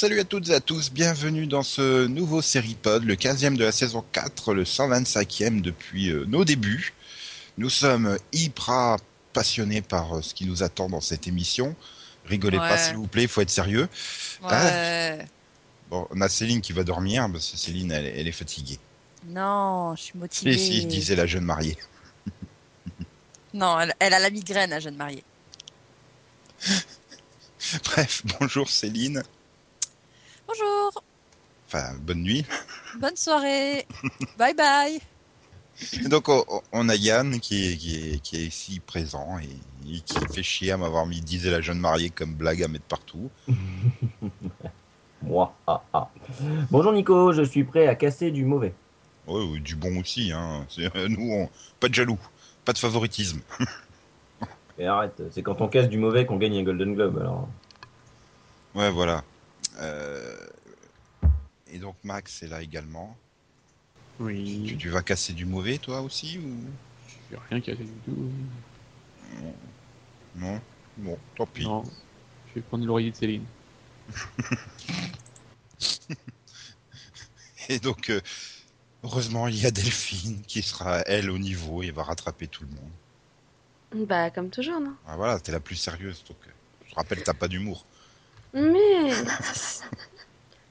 Salut à toutes et à tous, bienvenue dans ce nouveau série pod, le 15e de la saison 4, le 125e depuis euh, nos débuts. Nous sommes hyper passionnés par euh, ce qui nous attend dans cette émission. Rigolez pas s'il vous plaît, il faut être sérieux. Ouais. Bon, on a Céline qui va dormir, parce que Céline, elle, elle est fatiguée. Non, je suis motivée. Et si, disait la jeune mariée. Non, elle, elle a la migraine, la jeune mariée. Bref, bonjour Céline. Bonjour, Enfin, bonne nuit. bonne soirée. bye bye. Donc on, a Yann qui est, qui est, qui est ici présent et, et qui fait chier à m'avoir mis disait la jeune mariée comme blague à mettre partout. Moi, ah, ah. Bonjour Nico, je suis prêt à casser du mauvais. Ouais, ou du bon aussi. Hein. Euh, Nous, on... pas de jaloux, pas de favoritisme. Et arrête, c'est quand on casse du mauvais qu'on gagne un Golden Globe. Alors, Ouais, voilà. Euh, Et donc Max est là également. Tu, Oui, tu vas casser du mauvais toi aussi ou? J'ai rien cassé du tout. non Bon, tant pis. Non, je vais prendre l'oreiller de Céline. Et donc, euh, heureusement, il y a Delphine qui sera elle au niveau et va rattraper tout le monde. Bah, comme toujours, non? Ah, voilà, t'es la plus sérieuse. Donc, euh, je rappelle, t'as pas d'humour. Mais.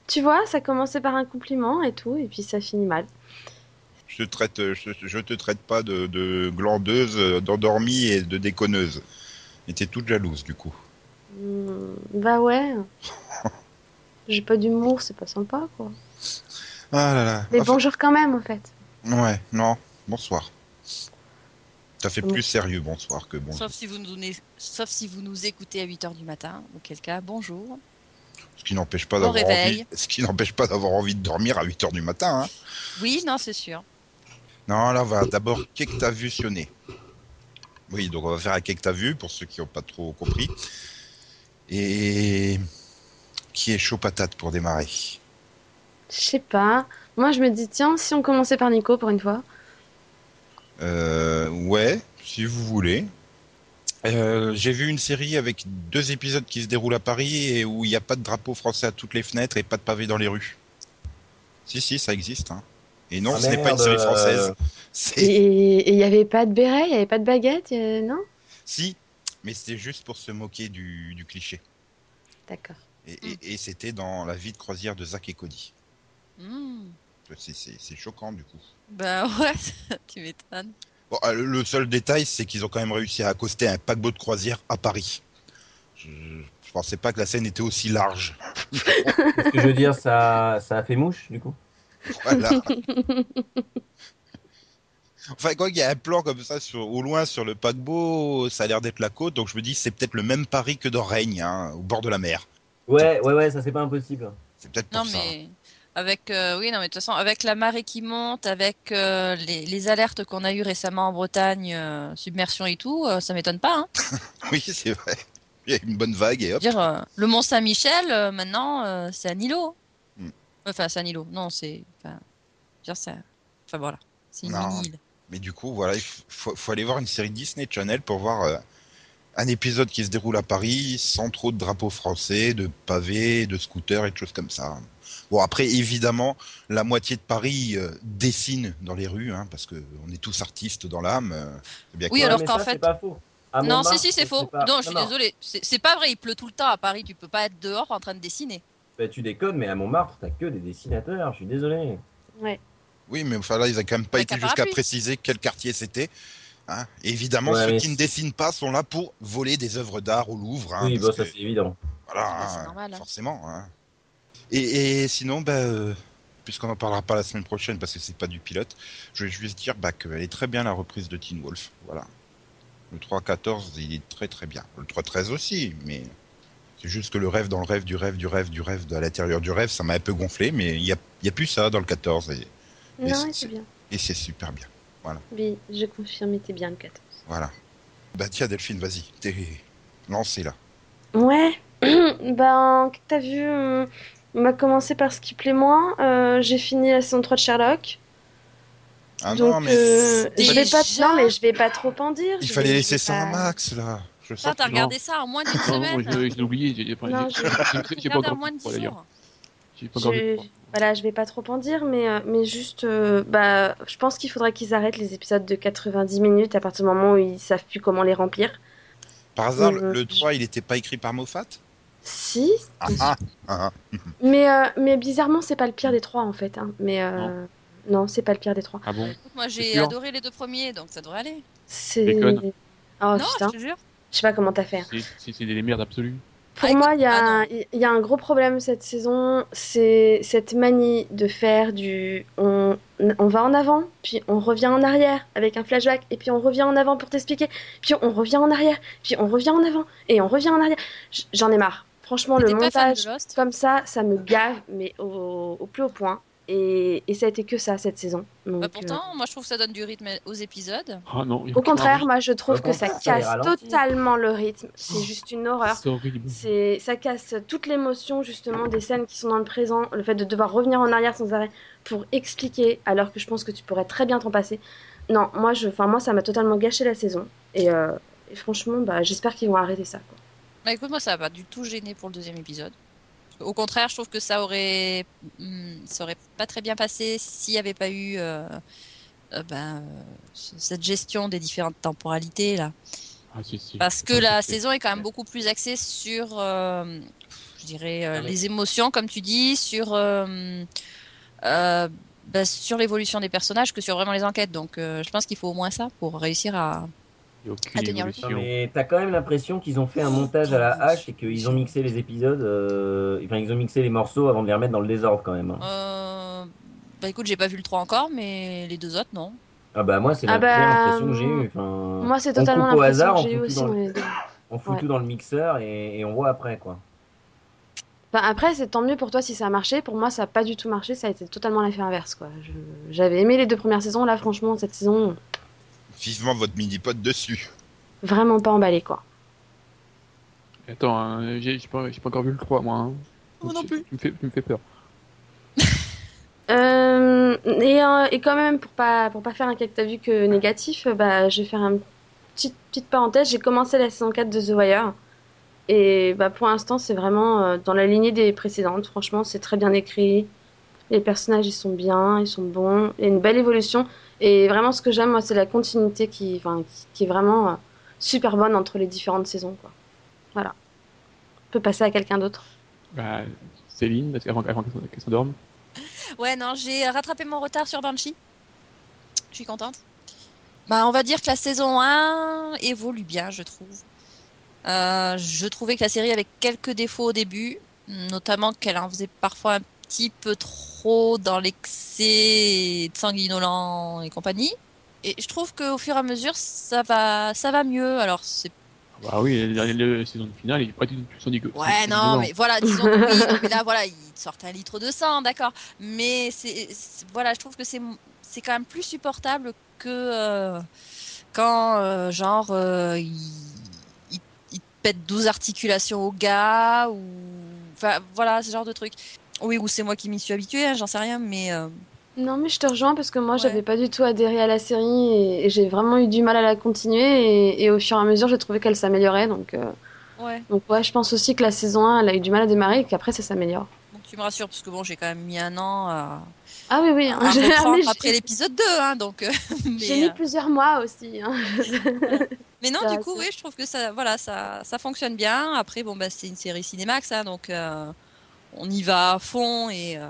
tu vois, ça commençait par un compliment et tout, et puis ça finit mal. Je te traite, je, je te traite pas de, de glandeuse, d'endormie et de déconneuse. Et t'es toute jalouse du coup. Hmm, bah ouais. J'ai pas d'humour, c'est pas sympa, quoi. Ah là là. Mais Enfin, bonjour quand même, en fait. Ouais, non, bonsoir. T'as fait plus sérieux bonsoir que bonjour. Sauf si vous nous, sauf si vous nous écoutez à 8h du matin, auquel cas, bonjour. Ce qui n'empêche pas d'avoir envie, ce qui n'empêche pas d'avoir envie de dormir à 8 heures du matin. Hein. Oui, non, c'est sûr. Non, là, on va d'abord qu'est-ce que t'as vu sionner. Oui, donc on va faire un qu'est-ce que t'as vu pour ceux qui n'ont pas trop compris. Et qui est chaud patate pour démarrer. Je sais pas. Moi, je me dis, tiens, si on commençait par Nico pour une fois. Euh, ouais, si vous voulez. Euh, J'ai vu une série avec deux épisodes qui se déroulent à Paris et où il n'y a pas de drapeau français à toutes les fenêtres et pas de pavé dans les rues. Si, si, ça existe. Hein. Et non, Ah, ce n'est pas une série euh, française. C'est Et il y avait pas de béret, il y avait pas de baguette, non? Si, mais c'était juste pour se moquer du, du cliché. D'accord. Et, et- et c'était dans la vie de croisière de Zach et Cody. Hmm. C'est- choquant du coup. Bah ouais, tu m'étonnes. Bon, euh, le- le seul détail, c'est qu'ils ont quand même réussi à accoster un paquebot de croisière à Paris. Je, je pensais pas que la scène était aussi large. ce que je veux dire, ça, ça a fait mouche du coup? Voilà. Enfin, quand il y a un plan comme ça sur, au loin sur le paquebot, ça a l'air d'être la côte, donc je me dis c'est peut-être le même Paris que dans Règne, hein, au bord de la mer. Ouais, ouais, ouais, ça c'est pas impossible. C'est peut-être pour Non, ça. mais avec, euh, oui, non, mais de toute façon, avec la marée qui monte, avec euh, les, les alertes qu'on a eues récemment en Bretagne, euh, submersion et tout, ça m'étonne pas. Hein. Oui, c'est vrai. Il y a une bonne vague et hop. Dire, le Mont Saint-Michel, maintenant, c'est un îlot. Hmm. Enfin, c'est un îlot. Non, c'est. Enfin, dire, voilà. C'est une Non. mini-île. Mais du coup, voilà, il faut, faut aller voir une série Disney Channel pour voir un épisode qui se déroule à Paris sans trop de drapeaux français, de pavés, de scooters et de choses comme ça. Bon, après, évidemment, la moitié de Paris euh, dessine dans les rues, hein, parce que on est tous artistes dans l'âme. euh, bien Oui, alors qu'en fait- c'est pas faux. À Non, si, si, c'est faux. pas- Non, je suis non, désolée. C'est pas vrai, il pleut tout le temps à Paris. Tu peux pas être dehors en train de dessiner. Bah, tu déconnes, mais à Montmartre, t'as que des dessinateurs, je suis désolé. Oui, mais enfin là, ils n'ont quand même pas été jusqu'à préciser quel quartier c'était. Hein. Évidemment, Ouais, ceux qui ne dessinent pas sont là pour voler des œuvres d'art au Louvre. Hein, oui, parce bah, ça que- c'est évident. Voilà, hein, normal, forcément. hein. Et, et sinon, bah, euh, puisqu'on n'en parlera pas la semaine prochaine parce que c'est pas du pilote, je vais juste dire bah, qu'elle est très bien la reprise de Teen Wolf. Voilà. Le 3.14, il est très très bien. Le 3.13 aussi, mais c'est juste que le rêve dans le rêve du rêve du rêve du rêve de à l'intérieur du rêve, ça m'a un peu gonflé, mais il y a, y a plus ça dans le 14 et, Mais Non, c'est- ouais, c'est bien. et c'est super bien. Oui, je confirme, t'es bien le 14. Voilà. Bah tiens Delphine, vas-y, t'es lancé là. Ouais, ben, t'as vu, on on a commencé par ce qui plaît moins. Euh, j'ai fini la saison 3 de Sherlock. Ah Donc, non, mais euh, je vais pas, non, mais je vais pas trop en dire. il fallait laisser ça à pas- Max là. Je sens t'as regardé ça en moins d'une semaine oublié. J'ai Non, j'ai- je- j'ai- j'ai pas Regardé en encore moins vu de le trois, 10 d'ailleurs. jours. J'ai pas encore vu. Voilà, je vais pas trop en dire, mais, euh, mais juste, euh, bah, je pense qu'il faudrait qu'ils arrêtent les épisodes de 90 minutes à partir du moment où ils savent plus comment les remplir. Par hasard, Euh, le 3, il était pas écrit par Moffat? Si, Ah ah, ah, mais, euh, mais bizarrement, c'est pas le pire des trois en fait. hein. Mais euh, non, c'est pas le pire des trois. Ah bon? Écoute, Moi, j'ai adoré les deux premiers, donc ça devrait aller. C'est. Oh non, putain, je te jure. je sais pas comment t'as fait. hein. C'est des merdes absolues. Pour Ah, moi, il y, a ah un- il y a un gros problème cette saison, c'est cette manie de faire du on, on va en avant, puis on revient en arrière avec un flashback, et puis on revient en avant pour t'expliquer, puis on revient en arrière, puis on revient en avant, et on revient en arrière. J'en ai marre. Franchement, le montage comme ça, ça me gave, mais au, au plus haut point. Et, et ça a été que ça cette saison. Donc, Bah, euh, pourtant, moi, je trouve que ça donne du rythme aux épisodes. Ah non. il au contraire, moi je trouve Au que ça casse totalement le rythme. C'est juste une horreur. C'est horrible. C'est, ça casse toute l'émotion justement des scènes qui sont dans le présent, le fait de devoir revenir en arrière sans arrêt pour expliquer, alors que je pense que tu pourrais très bien t'en passer. Non, moi, je, enfin moi, ça m'a totalement gâché la saison. Et, euh, et franchement, bah, j'espère qu'ils vont arrêter ça. Quoi. Bah écoute, moi, ça va pas du tout gêné pour le deuxième épisode. Au contraire, je trouve que ça aurait, hmm, ça aurait pas très bien passé s'il n'y avait pas eu euh, euh, ben, euh, ce- cette gestion des différentes temporalités là. Ah, si, si. Parce que la saison est quand même beaucoup plus axée sur, euh, je dirais, Ah, les émotions, comme tu dis, sur, bah, sur l'évolution des personnages que sur vraiment les enquêtes. Donc, je pense qu'il faut au moins ça pour réussir à. Il y a aucune à tenir le évolution. Non, mais t'as quand même l'impression qu'ils ont fait un montage à la hache et qu'ils ont mixé les épisodes. euh, Enfin, ils ont mixé les morceaux avant de les remettre dans le désordre quand même. hein. Euh, bah écoute, j'ai pas vu le 3 encore, mais les deux autres, non. Ah bah moi, c'est Ah la bah, c'est l'impression que j'ai eue. Enfin, Moi, c'est on totalement coupe au l'impression hasard, que on j'ai eu fout aussi tout dans dans le- on fout Ouais. tout dans le mixeur et, et on voit après quoi. Enfin, après, c'est tant mieux pour toi si ça a marché. Pour moi, ça a pas du tout marché. Ça a été totalement l'effet inverse. Quoi. Je- J'avais aimé les deux premières saisons. Là, franchement, cette saison, Vivement votre mini-pod dessus. vraiment pas emballé. Quoi. Attends, hein, j'ai j'ai pas, encore vu le 3, moi. hein. Moi non plus. Tu me fais, tu me fais peur. Euh, et, euh, et quand même, pour pas, pour pas faire un cas que t'as vu que négatif, euh, bah, je vais faire une petite, petite parenthèse. J'ai commencé la saison 4 de The Wire. Et bah, pour l'instant, c'est vraiment euh, dans la lignée des précédentes. Franchement, c'est très bien écrit. Les personnages, ils sont bien, ils sont bons. Il y a une belle évolution. Et vraiment, ce que j'aime, moi, c'est la continuité qui, enfin, qui, qui est vraiment euh, super bonne entre les différentes saisons. Quoi. Voilà. On peut passer à quelqu'un d'autre. Bah, Céline, parce qu'avant avant qu'elle qu'elle s'endorme. Ouais, non, j'ai rattrapé mon retard sur Banshee. Je suis contente. Bah, on va dire que la saison 1 évolue bien, je trouve. Euh, je trouvais que la série avait quelques défauts au début, notamment qu'elle en faisait parfois un petit peu trop dans l'excès de sanguinolent et compagnie. Et je trouve qu'au fur et à mesure, ça va, ça va mieux. Alors, c'est Ah Bah oui, la, saison finale, il est pas du tout. Ouais, non, mais voilà, disons que oui, non, mais là, voilà, ils sortent un litre de sang, d'accord. Mais c'est, voilà, je trouve que c'est, c'est quand même plus supportable que euh, quand, euh, genre, euh, il, il pètent 12 articulations au gars, ou. Enfin, voilà, ce genre de truc. Oui, ou c'est moi qui m'y suis habituée, hein, j'en sais rien, mais. euh, Non, mais je te rejoins parce que moi, Ouais. j'avais pas du tout adhéré à la série et, et j'ai vraiment eu du mal à la continuer. Et, et au fur et à mesure, j'ai trouvé qu'elle s'améliorait. Donc, euh, ouais. donc, ouais, je pense aussi que la saison 1, elle a eu du mal à démarrer et qu'après, ça s'améliore. Donc tu me rassures, parce que bon, j'ai quand même mis un an à, Ah oui, oui. hein, à reprendre après l'épisode 2, hein, donc. mais, J'ai mis euh, plusieurs mois aussi. hein. Mais non, Ça, du coup, oui, je trouve que ça, voilà, ça, ça fonctionne bien. Après, bon, bah, c'est une série Cinémax, hein, donc euh, on y va à fond et euh,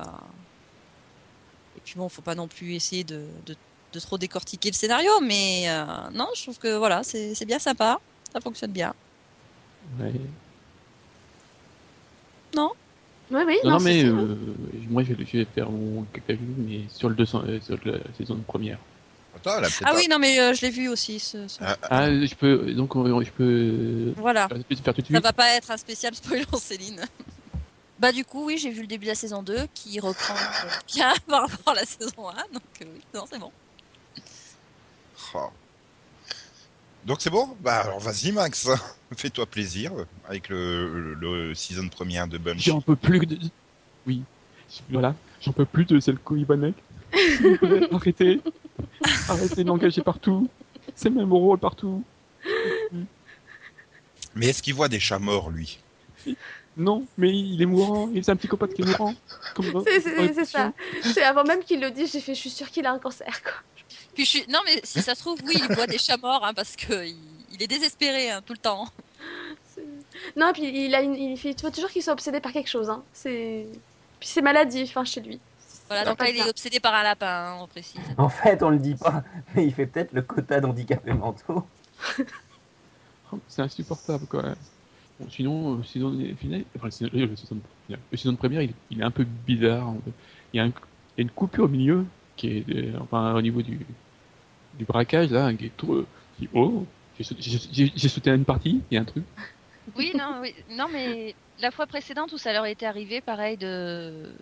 et puis bon, faut pas non plus essayer de, de, de trop décortiquer le scénario, mais euh, non, je trouve que voilà, c'est bien sympa, ça fonctionne bien. Ouais. Oui, oui. Non, non, mais euh, moi je vais, faire mon caca vu, mais sur le 200, euh, sur la saison première. Attends, elle a peut-être Ah pas- oui, non, mais euh, je l'ai vu aussi. Ce, ce- Ah, Ah, je peux, donc on- je peux Voilà, faire faire tout de ça va pas être un spécial spoiler, Céline. Bah du coup, oui, j'ai vu le début de la saison 2 qui reprend bien par rapport à la saison 1, donc euh, oui, non, c'est bon. oh. Donc c'est bon? Bah alors vas-y Max, fais-toi plaisir avec le, le, le season première de Bunch. J'en peux plus de. Oui, voilà, j'en peux plus de celle Ivanek. Arrêtez, arrêtez de l'engager partout. C'est le même rôle partout. Mais est-ce qu'il voit des chats morts, lui? Non, mais il est mourant. Il c'est un psychopathe qui est mourant. C'est- ça. C'est avant même qu'il le dise, j'ai fait, je suis sûre qu'il a un cancer. Quoi. Puis je suis... Non, mais si ça se trouve, oui, il voit des chats morts hein, parce que il, il est désespéré hein, tout le temps. Non, puis il a une, il fait, il faut toujours qu'il soit obsédé par quelque chose. Hein. C'est, puis c'est maladif, enfin chez lui. Voilà, donc là, il est obsédé par un lapin, hein, on précise. En fait, on le dit pas, mais il fait peut-être le quota d'handicapés mentaux. C'est insupportable, quoi. Sinon, euh, saison finale, saison, finale- le saison de première, il, est un peu bizarre. Il y a, une coupure au milieu qui est, euh, au niveau du, braquage là, qui est trop. qui- oh, j'ai sauté, à une partie. Il y a un truc. Oui, non, non, mais la fois précédente où ça leur était arrivé, pareil, de,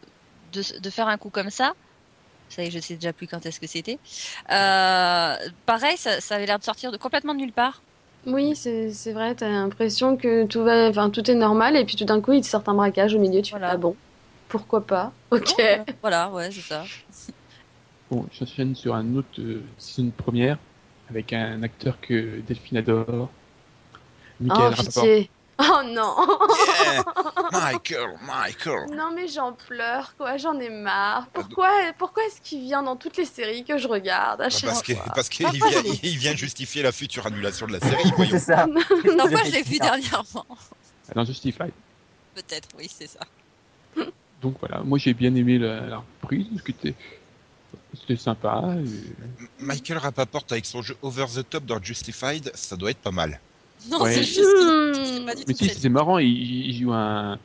faire un coup comme ça. Ça y est, je sais déjà plus quand est-ce que c'était. Euh, pareil, ça, ça avait l'air de sortir de complètement de nulle part. Oui, c'est c'est vrai, t'as l'impression que tout va, enfin tout est normal et puis tout d'un coup ils te sortent un braquage au milieu, tu Voilà. fais ah bon, pourquoi pas, ok. Bon, euh, voilà, ouais, c'est ça. Bon, j'enchaîne sur un autre euh, saison de première avec un acteur que Delphine adore. Michael Oh. Oh non. Yeah Michael, Michael Non mais j'en pleure quoi, j'en ai marre. Pourquoi, pourquoi est-ce qu'il vient dans toutes les séries que je regarde à Bah, chaque Parce que- fois parce qu'il vient, il vient justifier la future annulation de la série, voyons. C'est ça. Non, moi, je l'ai vu dernièrement. Dans Justified. Peut-être, oui, c'est ça. Donc voilà, moi j'ai bien aimé la, la reprise, parce que c'était c'était sympa. et- Michael Rapaport avec son jeu Over the Top dans Justified, ça doit être pas mal. Non, Ouais. c'est juste qu'il- Hmm. c'est pas du Mais si, c'était marrant, il, il joue un,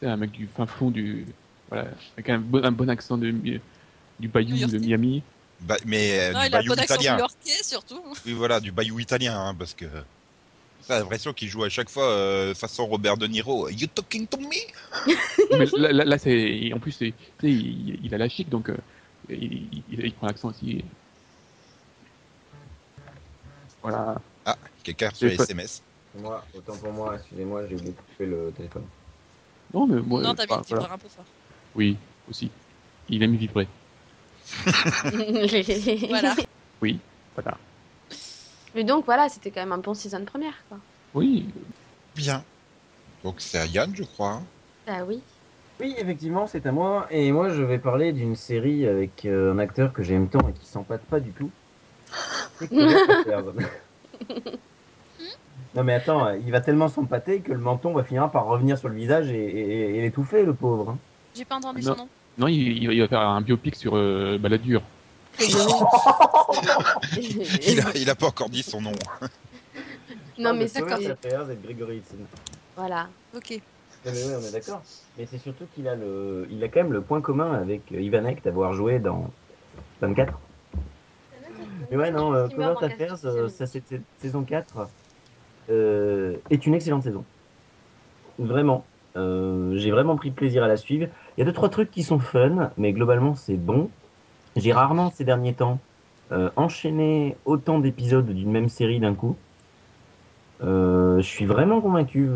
c'est un mec du fin fond du, voilà, avec un bon, un bon accent de, du Bayou de. Miami. Bah, mais euh, Non, du il a un bayou bon accent italien. new-yorkais, surtout. Oui, voilà, du bayou italien, hein, parce que. J'ai l'impression qu'il joue à chaque fois euh, façon Robert De Niro. You talking to me? Mais là, là, là, c'est, en plus, c'est, tu sais, il, il a la chic, donc euh, il, il, il prend l'accent aussi. Voilà. Ah, quelqu'un sur les C'est pas- SMS. Moi, autant pour moi, excusez-moi, j'ai oublié de couper le téléphone. Non, mais moi, non, t'as mis le vibreur voilà. un peu fort. Oui, aussi. Il aime vibrer. Voilà. Voilà. Mais donc voilà, c'était quand même un bon season première quoi. Oui, Bien. Donc c'est à Yann, je crois. hein. Ah oui. Oui, effectivement, c'est à moi. Et moi, je vais parler d'une série avec euh, un acteur que j'aime tant et qui s'empâte pas du tout. Non mais attends, il va tellement s'empâter que le menton va finir par revenir sur le visage et, et- et l'étouffer, le pauvre. hein. J'ai pas entendu Non. son nom. non, il, il va- il va faire un biopic sur euh, Balladur. Il a, il a pas encore dit son nom. non mais c'est d'accord. Voilà. Ok. Non, mais oui, on est d'accord. Mais c'est surtout qu'il a le, il a quand même le point commun avec Ivanek d'avoir joué dans 24. Mais ouais, non, euh, dans Affairs, euh, ça c'était saison 4, euh, est une excellente saison. Vraiment. Euh, j'ai vraiment pris plaisir à la suivre. Il y a deux, trois trucs qui sont fun, mais globalement c'est bon. J'ai rarement ces derniers temps euh, enchaîné autant d'épisodes d'une même série d'un coup. Je suis vraiment convaincu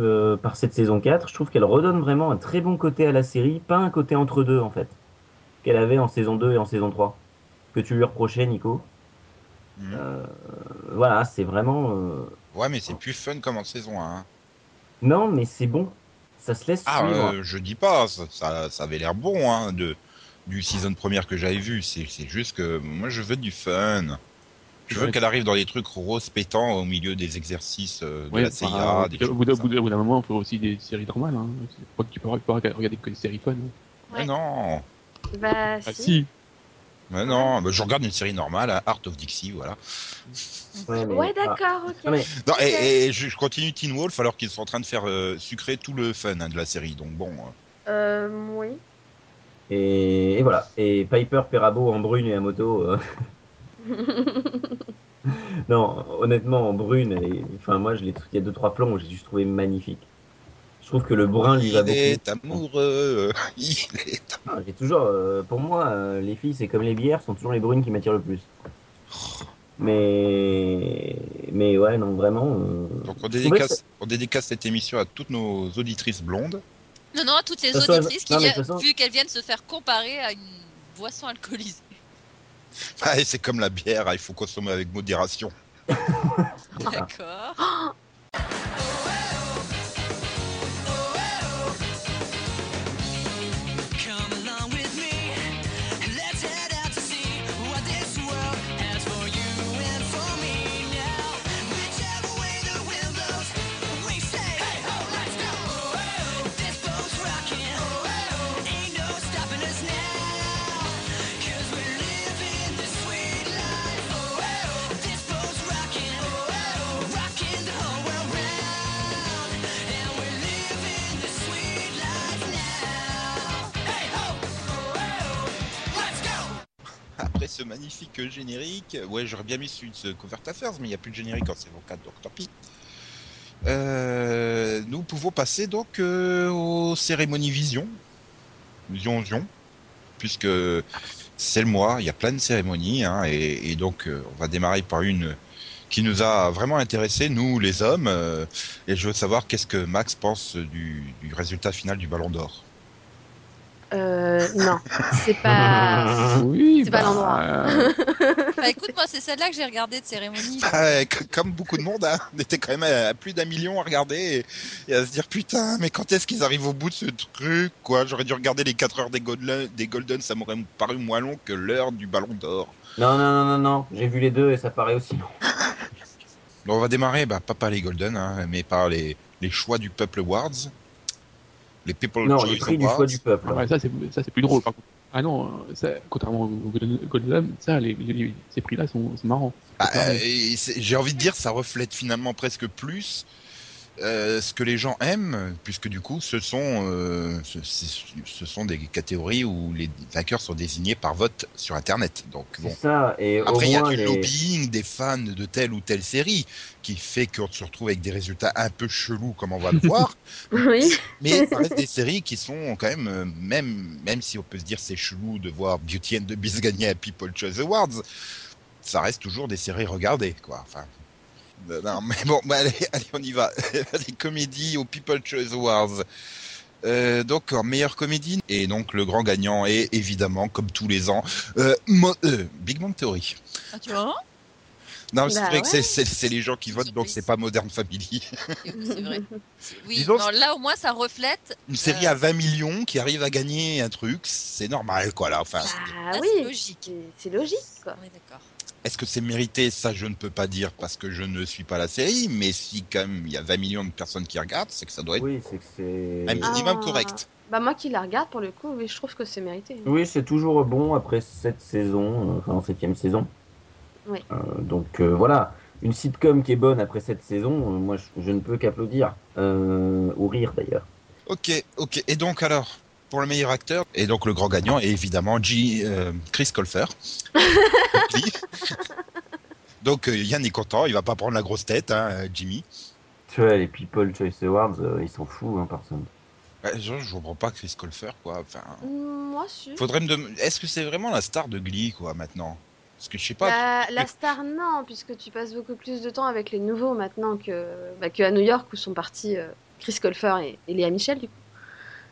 par cette saison 4. Je trouve qu'elle redonne vraiment un très bon côté à la série, pas un côté entre deux en fait, qu'elle avait en saison 2 et en saison 3. Que tu lui reprochais, Nico. Mhm. Euh, voilà, c'est vraiment. euh, Ouais, mais c'est plus fun comme en saison 1. hein. Non, mais c'est bon. Ça se laisse Ah, suivre. euh, je dis pas, ça, ça, ça avait l'air bon hein, de, du season première que j'avais vu. C'est c'est juste que moi je veux du fun. Je veux Ouais. qu'elle arrive dans des trucs roses pétants au milieu des exercices de Ouais, la CIA. enfin, des au choses bout d'un comme ça. au bout d'un- au bout d'un moment, il faut aussi des séries normales. Hein. C'est pas que tu peux pas regarder que des séries fun. hein. Mais non, Bah Ah si. si, mais non, je regarde une série normale, hein, Art of Dixie, voilà. Ouais, mais- Ouais, ah, d'accord, ok. non, mais Non, Ok. et, et je, continue Teen Wolf alors qu'ils sont en train de faire euh, sucrer tout le fun hein, de la série. Donc bon, euh, Euh, oui. Et, et voilà. Et Piper Perabo en brune et à moto. euh, non, honnêtement, en brune, et, enfin, moi, je l'ai, il y a deux trois plans où j'ai juste trouvé magnifique. Je trouve que le brun lui va il beaucoup. est amoureux. il est Ah, j'ai toujours, euh, pour moi, euh, les filles, c'est comme les bières, sont toujours les brunes qui m'attirent le plus. Mais, mais ouais, non, vraiment. euh, Donc on dédicace, on dédicace cette émission à toutes nos auditrices blondes. Non, non, à toutes les façon, auditrices qui, non, façon- vu qu'elles viennent se faire comparer à une boisson alcoolisée. Ah, et c'est comme la bière, hein, il faut consommer avec modération. D'accord. Ce magnifique générique, ouais, j'aurais bien mis celui de Covert Affairs, mais il n'y a plus de générique en saison 4, donc tant pis. Nous pouvons passer donc euh, aux cérémonies Vision. Vision, Vision. Puisque c'est le mois, il y a plein de cérémonies, hein, et, donc euh, on va démarrer par une qui nous a vraiment intéressé, nous les hommes, euh, et je veux savoir qu'est-ce que Max pense du résultat final du Ballon d'Or. Euh, non, c'est pas. Oui, C'est pas l'endroit. euh, Bah écoute, moi c'est celle-là que j'ai regardée de cérémonie. Ah, c- comme beaucoup de monde, hein, on était quand même à plus d'un million à regarder et, et à se dire putain, mais quand est-ce qu'ils arrivent au bout de ce truc quoi? J'aurais dû regarder les 4 heures des Golden, des Golden ça m'aurait paru moins long que l'heure du Ballon d'Or. Non, non, non, non, non. J'ai vu les deux et ça paraît aussi long. Donc on va démarrer, bah, pas par les Golden, hein, mais par les, les choix du Peuple Awards. Les People Non, Choice les prix du choix du peuple. ouais, ça, c'est ça, c'est plus drôle, par contre. Ah non, euh, ça, contrairement au Golden ça, les, les- ces prix-là sont, sont marrants. Ah, euh, J'ai envie de dire, ça reflète finalement presque plus euh, ce que les gens aiment, puisque du coup, ce sont, euh, ce, sont des catégories où les vainqueurs sont désignés par vote sur Internet. Donc bon. ça. Et Après, il y a du les... lobbying des fans de telle ou telle série qui fait qu'on se retrouve avec des résultats un peu chelous, comme on va le voir. Oui. Mais ça reste des séries qui sont quand même, euh, même, même si on peut se dire c'est chelou de voir Beauty and the Beast gagner à People Choice Awards, ça reste toujours des séries regardées, quoi. Enfin, non, mais bon, bah, allez, allez, on y va. les comédies au People Choice Awards. Euh, donc en meilleure comédie et donc le grand gagnant est évidemment comme tous les ans euh, Mo- euh, Big Bang Theory. Ah, tu vois? Non mais c'est Bah vrai que ouais. c'est- c'est c'est les gens qui votent donc c'est pas Modern Family. C'est vrai. Oui, Dis donc, non, là au moins ça reflète. Une série Euh. à 20 millions qui arrive à gagner un truc, c'est normal quoi là. Enfin, Ah Ah, c'est oui. logique. C'est- C'est logique, quoi. Est d'accord. Est-ce que c'est mérité? Ça, je ne peux pas dire parce que je ne suis pas la série. Mais si quand même il y a 20 millions de personnes qui regardent, c'est que ça doit être Oui, c'est que c'est. un minimum Ah. correct. Bah, moi qui la regarde, pour le coup, oui, je trouve que c'est mérité. Oui, c'est toujours bon après cette saison, enfin en septième saison. Oui. Euh, donc euh, voilà, une sitcom qui est bonne après cette saison, euh, moi je, je ne peux qu'applaudir. Euh, ou rire d'ailleurs. Ok, ok. Et donc alors, pour le meilleur acteur, et donc le grand gagnant est évidemment G, euh, Chris Colfer. Donc euh, Yann est content, il va pas prendre la grosse tête, hein, Jimmy. Tu vois, les People Choice Awards, euh, ils s'en foutent, hein, personne. Ouais, je, je comprends pas Chris Colfer quoi. Enfin, Moi, si. faudrait me demander, est-ce que c'est vraiment la star de Glee quoi maintenant? Parce que je sais pas. Bah, la star, non, puisque tu passes beaucoup plus de temps avec les nouveaux maintenant que, bah, que à New York où sont partis euh, Chris Colfer et, et Léa Michel, du coup.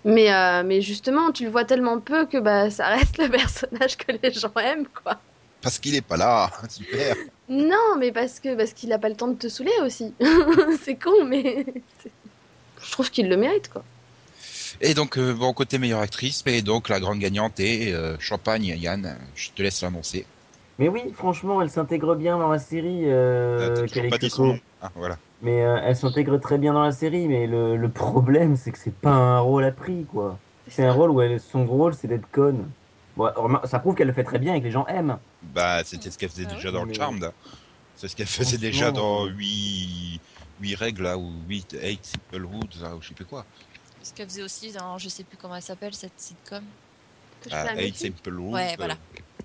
Mais, euh, mais justement, tu le vois tellement peu que bah, ça reste le personnage que les gens aiment, quoi. Parce qu'il est pas là, super. Non, mais parce que parce qu'il a pas le temps de te saouler aussi. c'est con, mais je trouve qu'il le mérite, quoi. Et donc, euh, bon, côté meilleure actrice, et donc la grande gagnante est euh, Champagne, Yann, je te laisse l'annoncer. Mais oui, franchement, elle s'intègre bien dans la série. Euh, Euh, pas dit Coco. son nom. Ah, voilà. Mais euh, elle s'intègre très bien dans la série, mais le, le problème, c'est que c'est pas un rôle à prix, quoi. C'est un rôle où elle, son rôle, c'est d'être conne. Bon, ça prouve qu'elle le fait très bien et que les gens aiment. Bah, c'était ce qu'elle faisait Ah déjà oui. dans le Charmed. C'est ce qu'elle faisait déjà dans euh, 8, 8 règles, là, ou 8, 8 Simple Rules, là, ou je sais plus quoi. Ce qu'elle faisait aussi dans, je sais plus comment elle s'appelle, cette sitcom. Touche Ah, pas à mes 8 filles. Simple Rules. Ouais, voilà.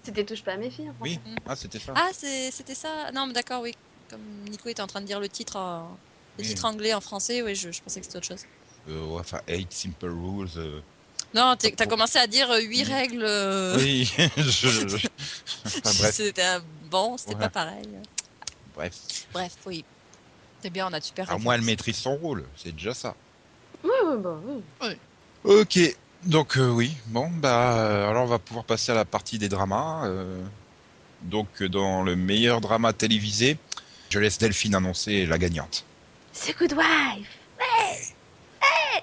C'était touche pas à mes filles. en Oui, ah, c'était ça. Ah, c'était ça Non, mais d'accord, oui. Comme Nico était en train de dire le titre, en... le Oui. titre anglais en français, oui, je, je pensais que c'était autre chose. Euh, ouais, enfin, 8 Simple Rules. euh, Non, t'as Pour- commencé à dire 8 Oui. règles. euh, Oui, je... je- enfin, bref, C'était un- bon, c'était Ouais. pas pareil. bref. Bref, oui. C'est bien, on a de super À moins elle maîtrise son rôle, c'est déjà ça. Oui, oui, bah oui. Ok, donc euh, oui, bon, bah, euh, alors on va pouvoir passer à la partie des dramas. euh, donc, dans le meilleur drama télévisé, je laisse Delphine annoncer la gagnante. C'est Good Wife.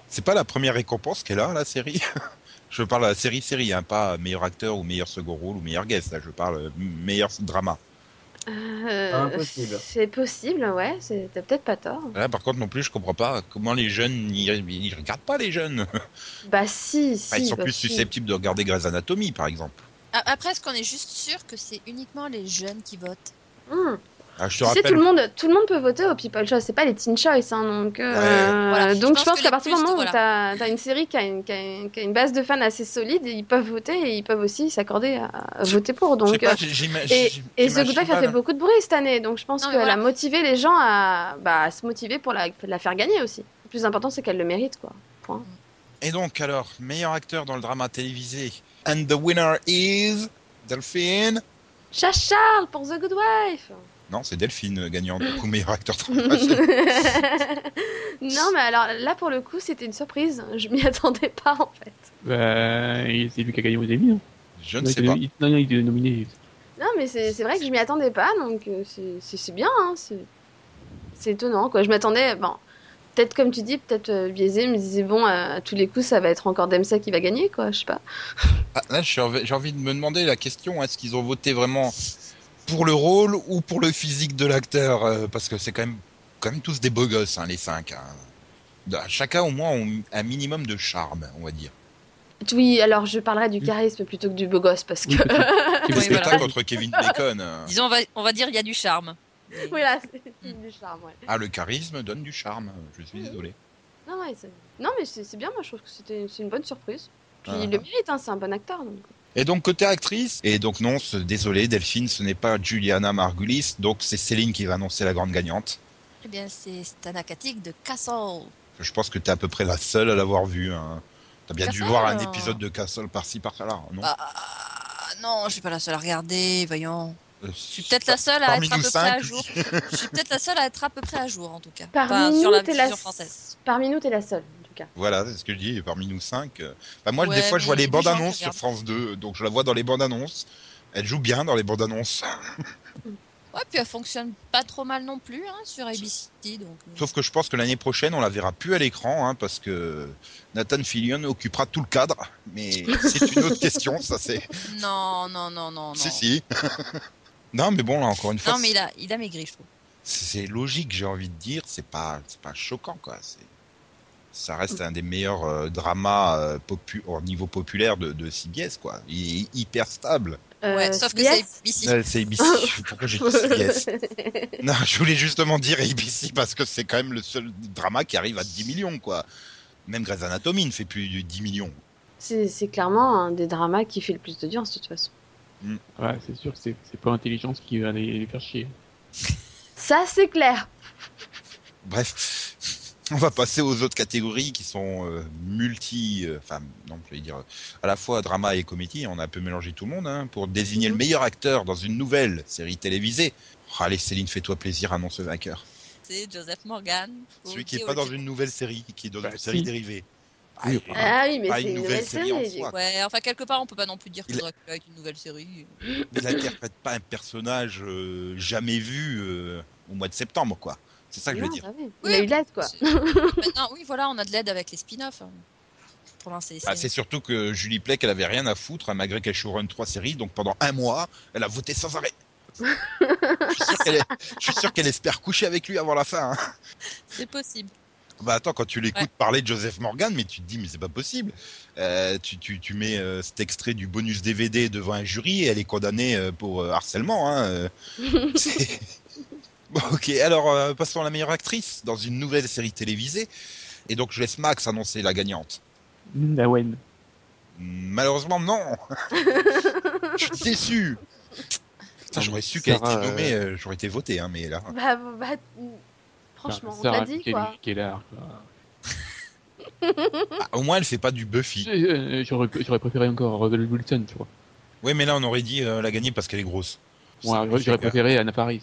C'est pas la première récompense qu'elle a, la série? Je parle de la série-série, hein, pas meilleur acteur ou meilleur second rôle ou meilleur guest, là, je parle euh, meilleur drama. Euh, Impossible. C'est possible, ouais. T'as peut-être pas tort. Là, par contre, non plus, je comprends pas comment les jeunes, ils, ils regardent pas les jeunes. Bah si, si. Ils sont bah, plus si. susceptibles de regarder Grey's Anatomy, par exemple. Après, est-ce qu'on est juste sûr que c'est uniquement les jeunes qui votent? Hmm. Ah, je te Tu sais, rappelle. tout le monde, tout le monde peut voter au People Choice. C'est pas les Teen Choice, hein, donc. euh, Ouais. Voilà, je donc pense je pense qu'à partir du moment où voilà. t'as as une série qui a une, qui, a une, qui a une base de fans assez solide, ils peuvent voter et ils peuvent aussi s'accorder à, voter pour. Donc. pas, euh, Et, The Good pas, a fait beaucoup de bruit cette année, donc je pense qu'elle voilà. a motivé les gens à, bah, à se motiver pour la, la faire gagner aussi. Le plus important, c'est qu'elle le mérite, quoi. Point. Et donc, alors, meilleur acteur dans le drama télévisé. And the winner is. Delphine Chat Charles pour The Good Wife Non, c'est Delphine euh, gagnant du coup meilleur acteur. Non, mais alors là, pour le coup, c'était une surprise. Je m'y attendais pas, en fait. Bah, et c'est lui qui a gagné aux Emmy. hein. Je ne sais pas. il- Non, non, il était nominé. Non, mais c'est vrai que je m'y attendais pas, donc euh, c'est- bien, hein, c'est étonnant, quoi. Je m'attendais, bon, peut-être comme tu dis, peut-être euh, biaisé, je me disais, bon, euh, à tous les coups, ça va être encore Dempsey qui va gagner, quoi, je sais pas. Ah, là, j'ai envie de me demander la question est-ce qu'ils ont voté vraiment pour le rôle ou pour le physique de l'acteur euh, Parce que c'est quand même, quand même tous des beaux gosses, hein, les cinq. hein. Da- Chacun au moins ont un minimum de charme, on va dire. Oui, alors je parlerai du charisme plutôt que du beau gosse, parce que. Oui, Oui, spectacle voilà. contre Kevin Bacon. euh. Disons, on va, on va dire il y a du charme. voilà, c'est c'est du charme, ouais. Ah, le charisme donne du charme. Je suis désolé. Non, ouais, non mais c'est c'est bien, moi je trouve que c'était c'est une bonne surprise. Puis Ah. il le mérite, hein, c'est un bon acteur. Donc. Et donc côté actrice, et donc non, ce- désolé Delphine, ce n'est pas Juliana Margulis, donc c'est Céline qui va annoncer la grande gagnante. Eh bien, c'est Stana Katic de Castle. Je pense que tu es à peu près la seule à l'avoir vu. Hein. T'as bien dû voir un euh, épisode de Castle par-ci par-là, non? Ah, non, je suis pas la seule à regarder, voyons. Euh, Je suis peut-être la seule à être à peu près à jour. Je suis peut-être la seule à être à peu près à jour, en tout cas. Parmi Enfin, nous, sur la la... française. Parmi nous, t'es la seule, cas. Voilà, c'est ce que je dis, parmi nous cinq. euh, Bah, moi, Ouais, des fois, je vois les bandes annonces sur. France 2, donc je la vois dans les bandes annonces. Elle joue bien dans les bandes annonces. Ouais, puis elle fonctionne pas trop mal non plus hein, sur ABC. Donc... euh, Sauf que je pense que l'année prochaine, on la verra plus à l'écran, hein, parce que Nathan Fillion occupera tout le cadre. Mais c'est une autre question, ça c'est. Non, non, non, non, non. Si, si. non, mais bon, là, encore une fois, Non, mais il a, il a maigri, je trouve. c'est c'est logique, j'ai envie de dire. C'est pas, c'est pas choquant, quoi. C'est, ça reste un des meilleurs euh, dramas euh, popu- au niveau populaire de, de CBS, quoi. Il est hyper stable. Ouais, Euh, sauf que c'est ABC. Euh, c'est ABC. Pourquoi j'ai dit CBS Non, je voulais justement dire ABC parce que c'est quand même le seul drama qui arrive à 10 millions, quoi. Même Grey's Anatomy ne fait plus de 10 millions. C'est clairement un des dramas qui fait le plus d'audience, de toute façon. Ouais, c'est sûr que c'est c'est pas l'intelligence qui va les, les faire chier. Ça, c'est clair. Bref, on va passer aux autres catégories qui sont euh, multi, euh, enfin non, je vais dire euh, à la fois drama et comédie. On a un peu mélangé tout le monde hein, pour désigner le Mhm. meilleur acteur dans une nouvelle série télévisée. Oh, allez, Céline, fais-toi plaisir, annonce le vainqueur. C'est Joseph Morgan. Celui qui est pas dans une nouvelle série, qui est dans Bah, une série si. dérivée. Oui, Ah, Ah oui, mais Pas c'est une une nouvelle nouvelle série en soi. Ouais, enfin, quelque part, on peut pas non plus dire que Il- Dracula est une nouvelle série. Il n'interprète pas un personnage euh, jamais vu euh, au mois de septembre, quoi. C'est ça que je veux dire. bah oui. Oui, Il a eu de l'aide, quoi. Maintenant, oui, voilà, on a de l'aide avec les spin-offs. hein, Pour lancer les Bah, séries. c'est surtout que Julie Plec, elle avait rien à foutre, hein, malgré qu'elle showrun trois séries, donc pendant un mois, elle a voté sans arrêt. je, suis sûr qu'elle espère coucher avec lui avant la fin. hein. C'est possible. Bah attends, quand tu l'écoutes Ouais. parler de Joseph Morgan, mais tu te dis, mais c'est pas possible. Euh, tu, tu, tu mets euh, cet extrait du bonus DVD devant un jury et elle est condamnée euh, pour euh, harcèlement. Hein, euh. C'est- bon, ok, alors euh, passons à la meilleure actrice dans une nouvelle série télévisée. Et donc je laisse Max annoncer la gagnante. Linda Wen. Malheureusement, non. Je suis déçu. Putain, j'aurais su qu'elle était nommée, euh, j'aurais été voté, hein, mais là. Bah, bah, franchement, on l'a dit, quoi. Gellar, quoi. Ah, au moins, elle fait pas du Buffy. Euh, J'aurais j'aurais préféré encore Rebel Wilson, tu vois. Oui, mais là, on aurait dit euh, la gagner parce qu'elle est grosse. J'aurais j'aurais préféré Anna Paris.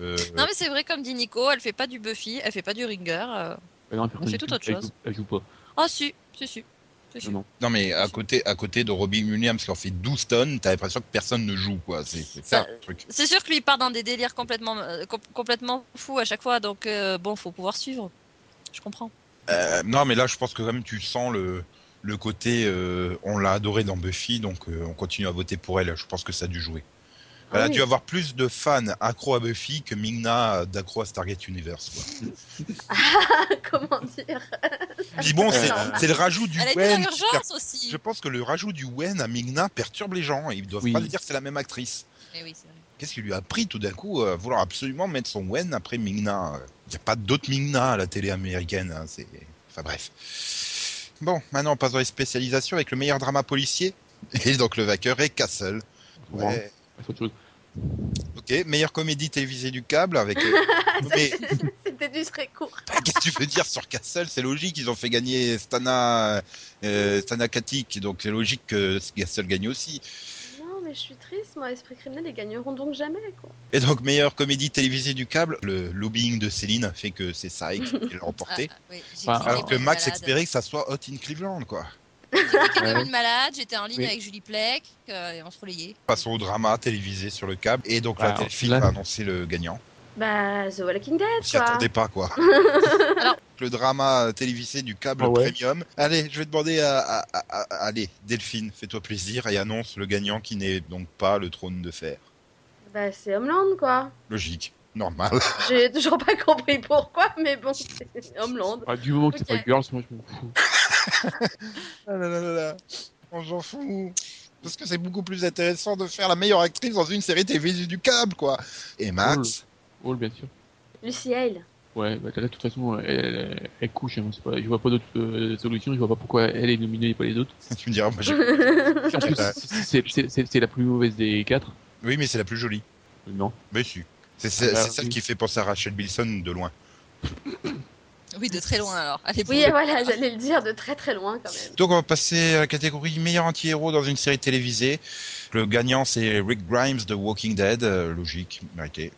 Euh, Non, mais c'est vrai, comme dit Nico, elle fait pas du Buffy, elle fait pas du Ringer. euh. Non, contre, fait tout autre elle chose. joue- Elle joue pas. Ah, si, si, si. si, si. Non, mais à côté, à côté de Robbie Williams qui en fait 12 tonnes, t'as l'impression que personne ne joue, quoi. C'est ça, le truc. C'est sûr que lui il part dans des délires complètement, euh, com- complètement fous à chaque fois, donc euh, bon, faut pouvoir suivre. Je comprends. Euh, non, mais là, je pense que quand même, tu sens le, le côté. euh, on l'a adoré dans Buffy, donc euh, on continue à voter pour elle. Je pense que ça a dû jouer. Elle Ah a oui. dû avoir plus de fans accro à Buffy que Mingna d'accro à Stargate Universe. Quoi. Comment dire? Puis bon, c'est Euh, le rajout du Elle Wen. qui per- aussi. Je pense que le rajout du Wen à Mingna perturbe les gens. Ils doivent Oui. pas dire que c'est la même actrice. Eh oui. Qu'est-ce qui lui a pris tout d'un coup à vouloir absolument mettre son Wen après Mingna Il n'y a pas d'autres Mingna à la télé américaine. hein. Enfin bref. Bon, maintenant on passe dans les spécialisations avec le meilleur drama policier. Et donc le vainqueur est Castle. Ouais. C'est autre chose. Ok, meilleure comédie télévisée du câble avec. euh, mais C'était du très court. qu'est-ce que tu veux dire sur Castle? C'est logique, ils ont fait gagner Stana, euh, Stana Katic, donc c'est logique que Castle gagne aussi. Non, mais je suis triste, moi. Esprit criminel, ils gagneront donc jamais, quoi. Et donc meilleure comédie télévisée du câble, le lobbying de Céline a fait que c'est ça qui l'a remporté. Ah, oui, j'ai Enfin, cliqué Alors que Max malade. espérait que ça soit Hot in Cleveland, quoi. Comme une malade, j'étais en ligne Oui. avec Julie Plec euh, et on se relayait. Passons au drama télévisé sur le câble. Et donc la téléfilm là- a annoncé le gagnant. Bah, The Walking Dead, On quoi. attendait pas, quoi. Alors- Le drama télévisé du câble Ah ouais. premium. Allez, je vais demander à, à- à- à- allez, Delphine, fais-toi plaisir et annonce le gagnant qui n'est donc pas le trône de fer. Bah, c'est Homeland, quoi. Logique, normal. J'ai toujours pas compris pourquoi, mais bon, c'est Homeland. Ah, du moment que c'est Ok. pas Girls, moi je m'en fous. Ah là là là là. On s'en fout. Parce que c'est beaucoup plus intéressant de faire la meilleure actrice dans une série télévisée du câble, quoi. Et Max, Hall, bien sûr. Lucy Hale. Ouais, bah, là, de toute façon, elle, elle, elle couche. Hein, c'est pas, je vois pas d'autre euh, solution. Je vois pas pourquoi elle est nominée et pas les autres. tu me diras, moi Ouais. c'est- c'est c'est- c'est la plus mauvaise des quatre. Oui, mais c'est la plus jolie. Non. Mais si. C'est Ah, celle oui. qui fait penser à Rachel Bilson de loin. Oui, de très loin alors. Allez, Oui, voilà, j'allais le dire de très très loin quand même. Donc on va passer à la catégorie meilleur anti-héros dans une série télévisée. Le gagnant c'est Rick Grimes de Walking Dead, euh, logique, mérité.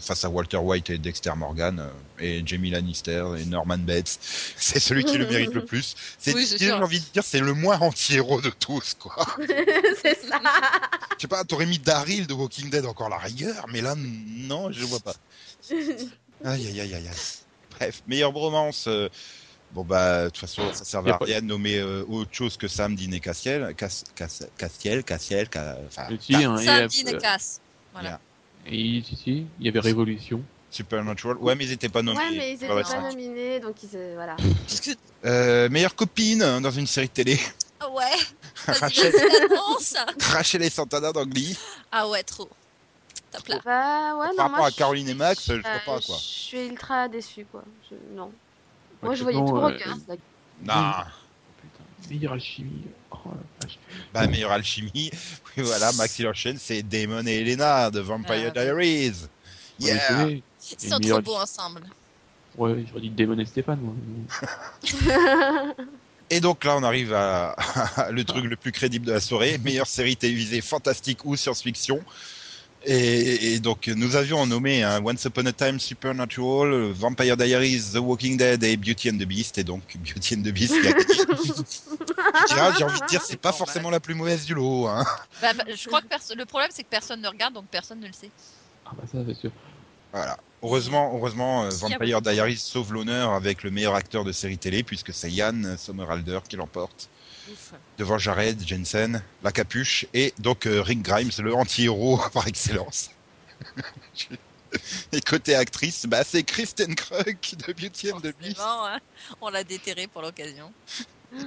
Face à Walter White et Dexter Morgan euh, et Jamie Lannister et Norman Bates. C'est celui qui le mérite le plus. C'est Oui, j'ai envie de dire c'est le moins anti-héros de tous quoi. c'est ça. Je sais pas, t'aurais mis Daryl de Walking Dead encore la rigueur, mais là non, je vois pas. Aïe aïe aïe aïe aïe. Bref, meilleure bromance. euh, Bon bah de toute façon ça a à rien de nommer euh, autre chose que Sam Dean et Cassiel, Cass, Cass, Cassiel, Cassiel, Ca- enfin Et hein, et, Samedi euh, ne casse. Voilà. Et si, si, il y avait Révolution. Supernatural. Ouais mais ils étaient pas nommés. Ouais, mais ils étaient Ouais, ouais, pas nominés, donc ils. euh, Voilà. Euh, meilleure copine hein, dans une série de télé. Ah ouais. Rachel. Rachel et Santana dans Glee. Ah ouais, trop. Top là. Bah, ouais, Par non, rapport moi. à Caroline et Max, je euh, vois pas quoi. Je suis ultra déçue, quoi. Je- Non. Moi, je voyais tout euh, Rockers. Non. Meilleure alchimie. Oh. Bah meilleure alchimie. Oui voilà, Max enchaîne, c'est Damon et Elena de Vampire Ah, Diaries. Yeah. Ils sont trop beaux ensemble. Ouais, j'aurais dit Damon et Stéphane. moi. Et donc là, on arrive à, le truc le plus crédible de la soirée, meilleure série télévisée fantastique ou science-fiction. Et, et donc, nous avions nommé hein, Once Upon a Time Supernatural, Vampire Diaries, The Walking Dead et Beauty and the Beast. Et donc, Beauty and the Beast qui a J'ai envie de dire, c'est pas forcément la plus mauvaise du lot. Hein. Bah, bah, je crois que le problème c'est que personne ne regarde donc personne ne le sait. Ah bah ça, c'est sûr. Voilà. Heureusement, heureusement, euh, Vampire Diaries sauve l'honneur avec le meilleur acteur de série télé, puisque c'est Yann Sommerhalder qui l'emporte. Devant Jared Jensen, la capuche, et donc euh, Rick Grimes, le anti-héros par excellence. et côté actrice, bah, c'est Kristen Krug de Beauty and the Beast. Hein, on l'a déterré pour l'occasion.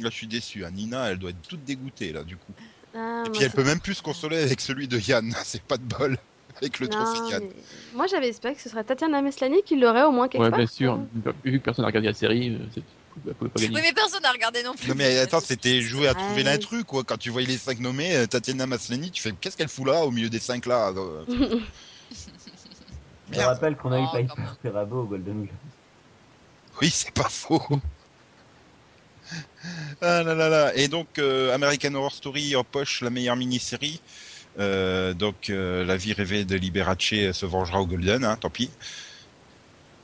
Là, je suis déçu. hein. Nina, elle doit être toute dégoûtée, là, du coup. Ah, et puis, elle peut même plus se consoler avec celui de Yann. C'est pas de bol. Avec le Non, trophée Yann. mais Moi, j'avais espéré que ce serait Tatiana Meslani qui l'aurait au moins quelque Ouais, part. bien sûr. Vu que personne n'a regardé la série, euh, c'est- elle pouvait pas gagner. Oui, mais personne n'a regardé non plus. Non mais attends, c'était jouer à trouver Ouais. l'intrus quoi. Quand tu voyais les cinq nommés, euh, Tatiana Maslany, tu fais qu'est-ce qu'elle fout là au milieu des cinq là euh, Je rappelle qu'on a eu Oh, Piper. Perabo au Golden Globe. Oui, c'est pas faux. Ah là là là. Et donc, euh, American Horror Story en poche la meilleure mini-série. Euh, donc, euh, La vie rêvée de Liberace se vengera au Golden, hein, tant pis.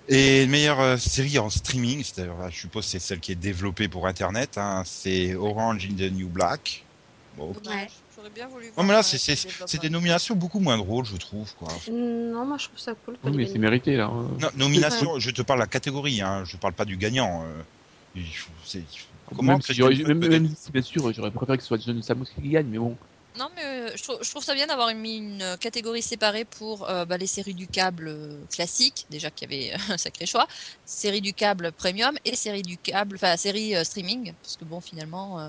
Et meilleure euh, série en streaming, c'est-à-dire, là, je suppose c'est celle qui est développée pour Internet, hein, c'est Orange in the New Black. Bon. Dommage. J'aurais bien voulu. Non voir, mais là, c'est des nominations beaucoup moins drôles, je trouve. Quoi. Non, moi, je trouve ça cool. Oui, mais c'est mérité là. Non, nomination, je te parle de la catégorie, hein, je parle pas du gagnant. euh, c'est- Comment même, si Christian j'aurais- Krug même, peut même si, bien sûr, j'aurais préféré que ce soit John Samos qui gagne, mais bon. Non, mais euh, je trouve, je trouve ça bien d'avoir mis une catégorie séparée pour euh, bah, les séries du câble euh, classiques, déjà qu'il y avait un sacré choix, séries du câble premium et séries du câble, enfin séries euh, streaming, parce que bon, finalement, euh,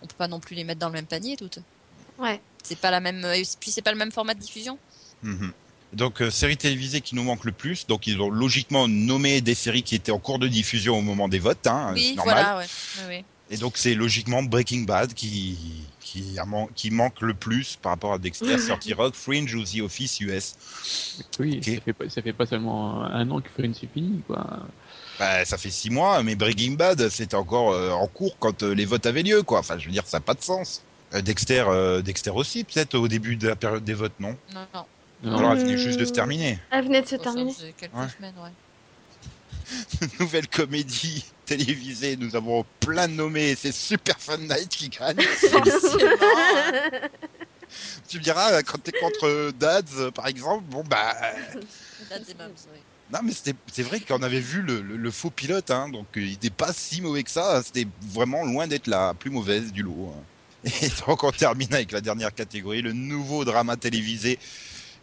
on peut pas non plus les mettre dans le même panier toutes. Ouais. C'est pas la même. Et puis c'est pas le même format de diffusion. Mhm. Donc, euh, série télévisée qui nous manque le plus. Donc, ils ont logiquement nommé des séries qui étaient en cours de diffusion au moment des votes. Hein, oui, normal. voilà, ouais. Oui, oui. Et donc, c'est logiquement Breaking Bad qui, qui, a man- qui manque le plus par rapport à Dexter, 30 Rock, Fringe ou The Office US. Oui, Ok. ça, fait pas, ça fait pas seulement un an que Friends c'est fini, quoi. Bah, ça fait six mois, mais Breaking Bad, c'était encore euh, en cours quand euh, les votes avaient lieu, quoi. Enfin, je veux dire, ça n'a pas de sens. Euh, Dexter, euh, Dexter aussi, peut-être au début de la période des votes, non? Non, non. Non, Alors, Euh, elle venait juste de se terminer. Elle venait de se Au terminer. de quelques Ouais. semaines, ouais. Nouvelle comédie télévisée, nous avons plein de nommés, c'est Super Fun Night qui gagne. Forcément. tu me diras, euh, quand t'es contre euh, Dads, euh, par exemple, bon bah... euh, That's the Moms, oui. Non, mais c'était- c'est vrai qu'on avait vu le, le- le faux pilote, hein, donc euh, il n'était pas si mauvais que ça. C'était vraiment loin d'être la plus mauvaise du lot. hein. Et donc on termine avec la dernière catégorie, le nouveau drama télévisé.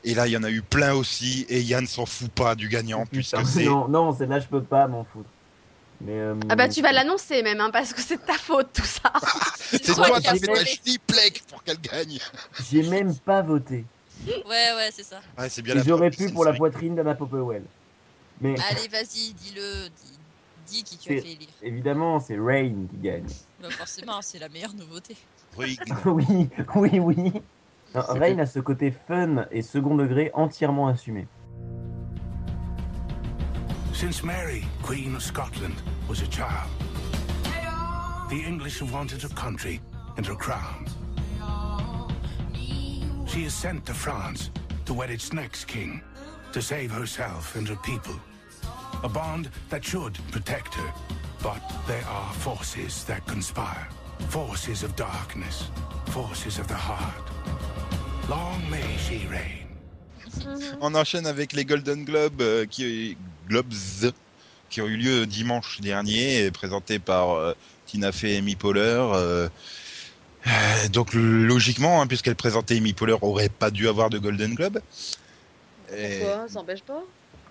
Et là, il y en a eu plein aussi, et Yann s'en fout pas du gagnant, puisque Putain, c'est non, non, celle-là, je peux pas m'en foutre. Mais, euh, Ah bah tu vas l'annoncer même, hein, parce que c'est de ta faute tout ça. c'est toi qui as fait ta schniplec pour qu'elle gagne. J'ai même pas voté. Ouais, ouais, c'est ça. Ouais, J'aurais pu pour la poitrine d'Anna Popplewell. Mais Allez, vas-y, dis-le. Dis, dis qui tu as fait élire. évidemment, c'est Rain qui gagne. Bah, forcément, c'est la meilleure nouveauté. Oui, oui, oui, Rain a ce côté fun et second degré entièrement assumé. Since Mary, Queen of Scotland, was a child, the English have wanted her country and her crown. She is sent to France to wed its next king, to save herself and her people. A bond that should protect her, but there are forces that conspire. Forces of darkness, forces of the heart. Long may she reign. On enchaîne avec les Golden Globes euh, qui Globes qui ont eu lieu dimanche dernier, présentés par euh, Tina Fey et Amy Poehler. euh, donc logiquement, hein, puisqu'elle présentait Amy Poehler, aurait pas dû avoir de Golden Globe. Et, Pourquoi Ça empêche pas?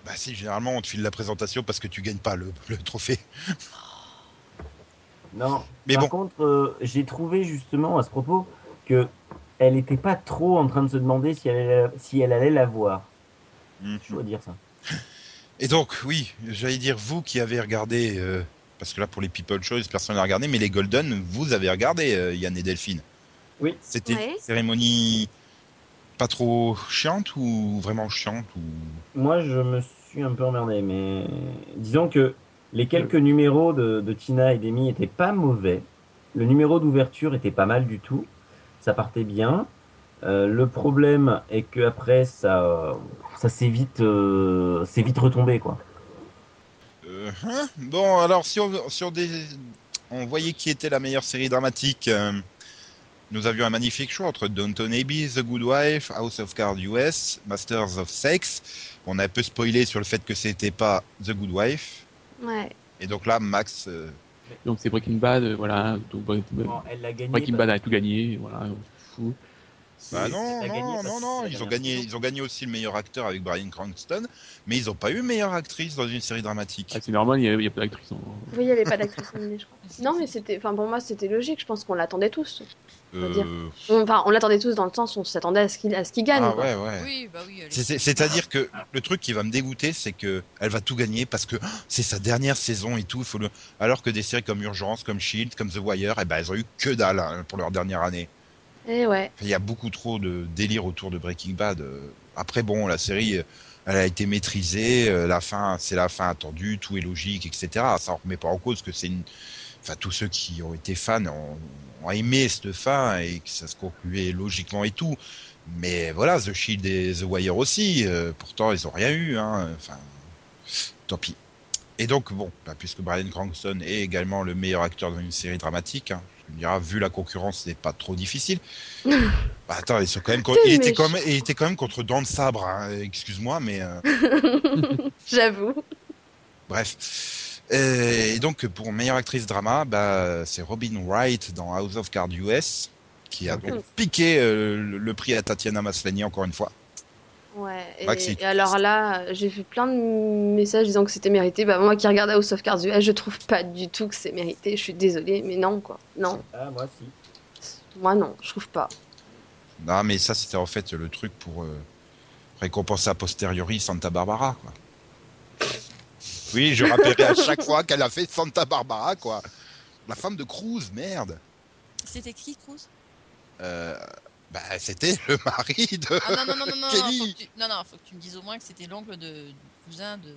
Bah si, généralement on te file la présentation parce que tu gagnes pas le, le trophée. Non. Mais Par bon. contre, euh, j'ai trouvé justement à ce propos que elle n'était pas trop en train de se demander si elle allait, si elle allait l'avoir. Mhm. Je dois dire ça. Et donc, oui, j'allais dire vous qui avez regardé, euh, parce que là pour les People Choice, personne n'a regardé, mais les Golden, vous avez regardé, euh, Yann et Delphine. Oui. C'était Ouais. une cérémonie pas trop chiante ou vraiment chiante ou... Moi, je me suis un peu emmerdé, mais disons que les quelques numéros de, de Tina et d'Amy étaient pas mauvais. Le numéro d'ouverture était pas mal du tout. Ça partait bien. Euh, le problème est que après ça, ça s'est vite, euh, c'est vite retombé quoi. Euh, hein? Bon, alors si on, si on, voyait qui était la meilleure série dramatique, euh, nous avions un magnifique choix entre Downton Abbey, The Good Wife, House of Cards US, Masters of Sex. On a un peu spoilé sur le fait que c'était pas The Good Wife. Ouais. Et donc là, Max, euh, Donc c'est Breaking Bad, euh, voilà. Donc, Breaking Bad, parce- Bad a tout gagné, voilà, fout. Bah non, non, non, non, ils ont gagné, ils ont gagné aussi le meilleur acteur avec Brian Cranston, mais ils n'ont pas eu meilleure actrice dans une série dramatique. Ah, c'est normal, il n'y a, il y a pas d'actrice. en- Oui, il n'y avait pas d'actrice nominée, je crois. Non, mais c'était, enfin pour moi c'était logique. Je pense qu'on l'attendait tous. va dire. Euh, On- Enfin, on l'attendait tous dans le sens où on s'attendait à ce qu'il, à ce qu'il gagne. ah ouais, ouais. Oui, bah oui. C'est-à-dire que le truc qui va me dégoûter, c'est que elle va tout gagner parce que oh, c'est sa dernière saison et tout. Faut le... Alors que des séries comme Urgence, comme Shield, comme The Wire, eh ben elles ont eu que dalle hein, pour leur dernière année. Ouais. Il y a beaucoup trop de délire autour de Breaking Bad. Euh, Après, bon, la série, euh, elle a été maîtrisée. euh, La fin, c'est la fin attendue. Tout est logique, etc. Ça en remet pas en cause que c'est. Enfin, tous ceux qui ont été fans ont, aimé cette fin et que ça se concluait logiquement et tout. Mais voilà, The Shield et The Wire aussi. pourtant, ils ont rien eu. Hein. Enfin, tant pis. Et donc, bon, bah, puisque Brian Cranston est également le meilleur acteur dans une série dramatique, hein, tu me diras, vu la concurrence, c'est pas trop difficile. bah, attends, ils sont quand même, il, était quand même, il était quand même contre Dan de Sabre, hein, excuse-moi, mais euh, J'avoue. bref. Et donc, pour meilleure actrice drama, bah, c'est Robin Wright dans House of Cards US, qui a donc piqué euh, le, le prix à Tatiana Maslany encore une fois. Ouais. Et, Maxi. et alors là, j'ai vu plein de messages disant que c'était mérité. Bah moi qui regarde House of Cards US, je trouve pas du tout que c'est mérité. Je suis désolée, mais non quoi. Non, Ah moi si. moi non, je trouve pas. Non, mais ça, c'était en fait le truc pour euh, récompenser a posteriori Santa Barbara, quoi. Oui, je rappellerai à chaque fois qu'elle a fait Santa Barbara, quoi. La femme de Cruz, merde. C'était qui, Cruz? Euh, bah, c'était le mari de. Ah non, non, non, non, non, non, Kelly. faut que tu... non, non, faut que tu me dises au moins que c'était l'oncle de... cousin de.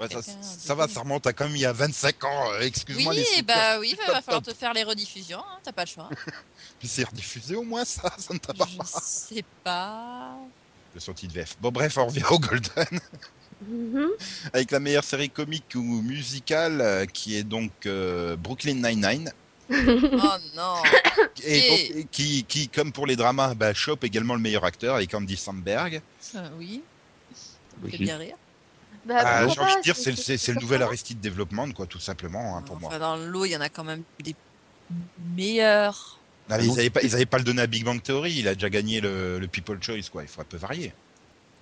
Ouais, ça, quelqu'un ça va, ça remonte à quand même il y a 25 ans. euh, Excuse-moi Oui, les eh bah oui, il va falloir te faire les rediffusions, hein, t'as pas le choix. Puis c'est rediffusé au moins ça, Santa Je Barbara. sais pas. Le sortie de VF. Bon, bref, on revient au Golden. Mhm. avec la meilleure série comique ou musicale euh, qui est donc euh, Brooklyn Nine-Nine. Oh non. Et donc, qui, qui, comme pour les dramas, bah, chope également le meilleur acteur avec Andy Samberg. Euh, oui, ça fait bien rire. Bah, Ah, J'ai envie pas, de dire, c'est c'est- c'est le nouvel. Aristide Development, quoi, tout simplement, hein, pour moi. Dans l'eau, il y en a quand même des meilleurs. Non, mais Ah ils n'avaient pas, ils avaient pas le donné à Big Bang Theory, il a déjà gagné le, le People Choice, quoi, il faut un peu varier.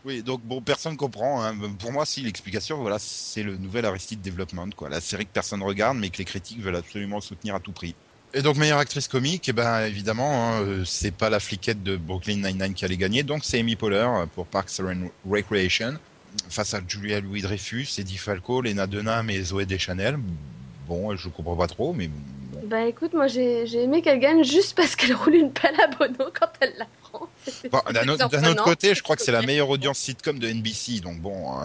Oui, donc bon, personne comprend. hein. Pour moi, si l'explication, voilà, c'est le nouvel Aristide Development, quoi, la série que personne regarde, mais que les critiques veulent absolument soutenir à tout prix. Et donc meilleure actrice comique, eh ben évidemment, hein, euh, c'est pas la fliquette de Brooklyn Nine-Nine qui allait gagner, donc c'est Amy Poehler euh, pour Parks and Recreation face à Julia Louis Dreyfus, Eddie Falco, Lena Dunham et Zoé Deschanel. Bon, je comprends pas trop, mais. Bah écoute, moi j'ai j'ai aimé qu'elle gagne juste parce qu'elle roule une pelle à Bono quand elle la Bon, d'un autre, d'un autre surprenant. côté, je crois que c'est la meilleure audience sitcom de NBC, donc bon.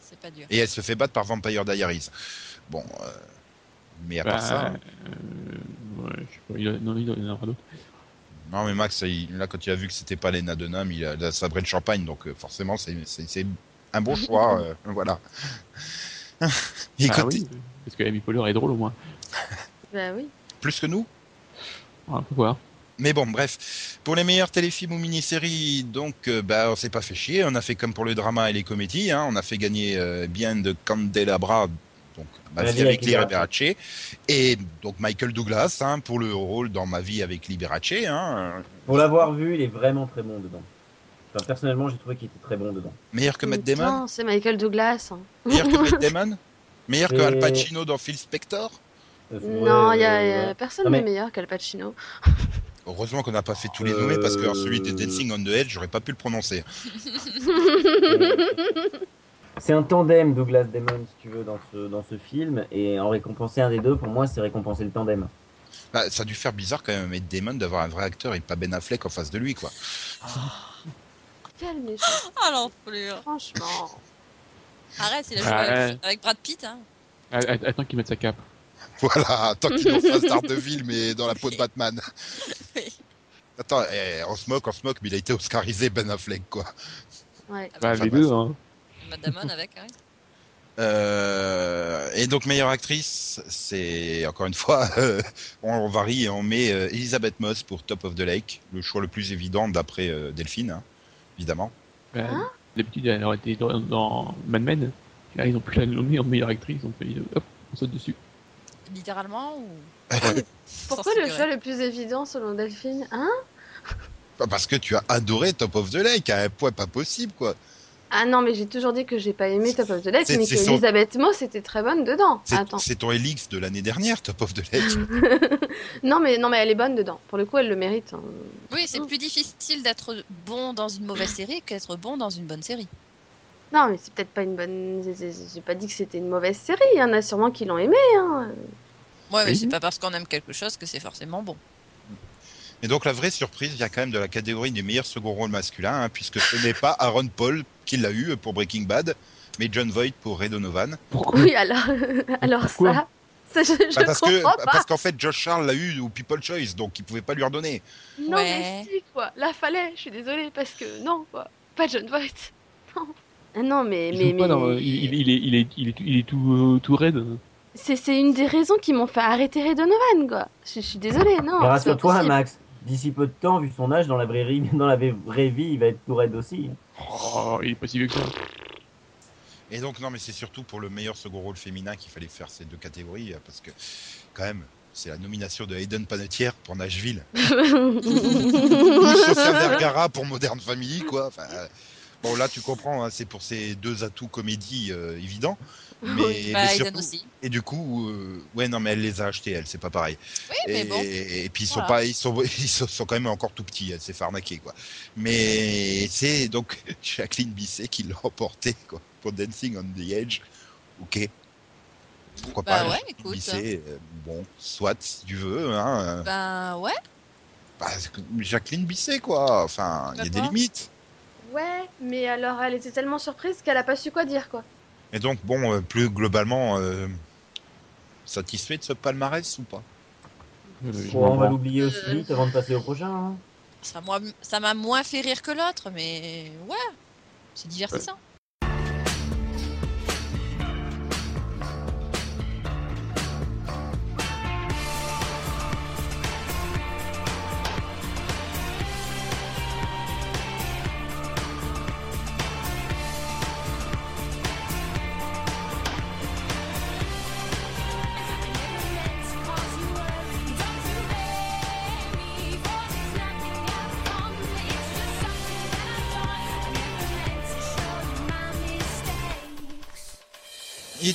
C'est pas dur. Et elle se fait battre par Vampire Diaries. Bon, euh, mais à part ça, euh, ouais, je sais pas, il a- non, il y en aura d'autres. non mais Max, il- là quand il a vu que c'était pas Lena Dunham, il a, il a sabré le champagne, donc euh, forcément c'est- c'est c'est un bon choix, euh, voilà. Et Ah côté- oui, parce que Amy Poehler est drôle au moins. Bah oui. plus que nous? On peut voir. Mais bon, bref. Pour les meilleurs téléfilms ou mini-séries, donc, euh, bah, on s'est pas fait chier. On a fait comme pour le drama et les comédies. Hein. On a fait gagner euh, bien de Candelabra, donc Ma vie avec avec Liberace. Et donc Michael Douglas hein, pour le rôle dans Ma vie avec Liberace. Hein. Pour l'avoir vu, il est vraiment très bon dedans. Enfin, personnellement, j'ai trouvé qu'il était très bon dedans. Meilleur que Matt Damon? Non, c'est Michael Douglas. hein. Meilleur que Matt Damon? Meilleur que Al Pacino dans Phil Spector? Euh, Non, il y a, euh, y a ouais. personne Non, mais- n'est meilleur qu'Al Pacino. Heureusement qu'on n'a pas fait tous les nommés parce que Euh, celui de Dancing on the Edge, j'aurais pas pu le prononcer. C'est un tandem Douglas Damon, si tu veux, dans ce, dans ce film. Et en récompenser un des deux, pour moi, c'est récompenser le tandem. Bah, ça a dû faire bizarre quand même à Matt Damon d'avoir un vrai acteur et pas Ben Affleck en face de lui, quoi. Quel méchant, Ah l'enflure. franchement. Arrête, il a joué Ah, avec, ouais. avec Brad Pitt. Hein. Att- Attends qu'il mette sa cape. Voilà, tant qu'il en fasse Daredevil, mais dans la peau de Batman. Oui. Attends, eh, on se moque, on se moque, mais il a été oscarisé Ben Affleck, quoi. Ouais. Avec Bah, Enfin, les deux, hein. Matt Damon avec. hein. Euh, et donc meilleure actrice, c'est encore une fois, euh, on varie et on met euh, Elizabeth Moss pour Top of the Lake, le choix le plus évident d'après euh, Delphine, hein, évidemment. Bah, Hein D'habitude, elle aurait été dans, dans Mad Men. Et là, ils ont pu la nommer en meilleure actrice. Donc, ils- hop, on saute dessus. Littéralement ou. Pourquoi le choix le plus évident selon Delphine Hein? Pas Parce que tu as adoré Top of the Lake à un point pas possible, quoi. Ah non, mais j'ai toujours dit que j'ai pas aimé Top of the Lake, C'est- mais que son- Elisabeth Moss était très bonne dedans. C'est ton Elix de l'année dernière, Top of the Lake. non, mais, non, mais elle est bonne dedans. Pour le coup, elle le mérite. hein. Oui, c'est plus difficile d'être bon dans une mauvaise série qu'être bon dans une bonne série. Non, mais c'est peut-être pas une bonne. j'ai- pas dit que c'était une mauvaise série. Il y en a sûrement qui l'ont aimé. Hein. Ouais, mais c'est pas parce qu'on aime quelque chose que c'est forcément bon. Et donc la vraie surprise vient quand même de la catégorie des meilleurs second rôles masculins, hein, puisque ce n'est pas Aaron Paul qui l'a eu pour Breaking Bad, mais John Voight pour Ray Donovan. Pourquoi Oui, alors, alors Pourquoi ça, ça, je, je Bah, parce que pas. parce qu'en fait Josh Charles l'a eu au People Choice, donc il pouvait pas lui redonner. Non, Ouais. mais si, quoi. Là, fallait. Je suis désolée parce que non, quoi. Pas John Voight. Non. Ah non, mais, il, mais, pas il, est, il, est, il, est, il est tout, euh, tout raide. c'est c'est une des raisons qui m'ont fait arrêter Ray Donovan, quoi. Je, je suis désolée, non. Rassure-toi. Max. D'ici peu de temps, vu son âge, dans la vraie, vie- dans la vraie vie, il va être tout raide aussi. Oh, il est pas si vieux que ça. Et donc non mais c'est surtout pour le meilleur second rôle féminin qu'il fallait faire ces deux catégories, euh, parce que quand même c'est la nomination de Hayden Panettiere pour Nashville, ou Sofia Vergara pour Modern Family, quoi. Enfin, euh, Bon, là, tu comprends, hein, c'est pour ces deux atouts comédie euh, évidents. Mais, Oui. Bah, mais Aiden surtout- aussi. et du coup, euh, ouais, non, mais elle les a achetés, elle, c'est pas pareil. Oui, mais et, bon. et puis ils sont Voilà. pas, ils sont, ils sont quand même encore tout petits, elle s'est fait arnaquer, quoi. Mais c'est donc Jacqueline Bisset qui l'a emporté, quoi, pour Dancing on the Edge. Ok. Pourquoi Bah pas ouais, écoute. Bisset, euh, bon, soit si tu veux, hein. Ben ouais. bah, Jacqueline Bisset, quoi. Enfin, il y a des limites. Ouais, mais alors elle était tellement surprise qu'elle a pas su quoi dire, quoi. Et donc, bon, euh, plus globalement, euh, satisfait de ce palmarès ou pas? Euh, on va l'oublier aussi Euh. vite avant de passer au prochain. hein. Ça m'a ça m'a moins fait rire que l'autre, mais ouais. C'est divertissant.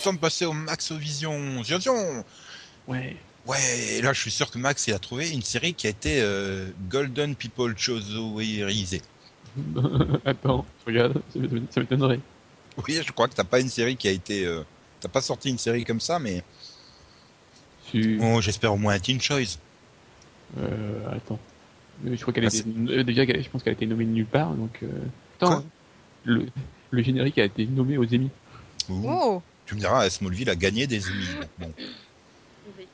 Temps de passer au Maxovision. Vision Ouais. Ouais, et là, je suis sûr que Max, il a trouvé une série qui a été euh, Golden People Choserisée. Attends, je regarde, ça m'étonne- ça m'étonnerait. Oui, je crois que t'as pas une série qui a été... euh, T'as pas sorti une série comme ça, mais... Tu... Oh, j'espère au moins un Teen Choice. Euh, attends. Euh, Je crois qu'elle Ah, était... déjà, je pense qu'elle a été nommée de nulle part, donc... Euh... Attends, Quoi? le... le générique a été nommé aux Emmy. Oh. Tu me diras, Smallville a gagné des Emmy. Bon,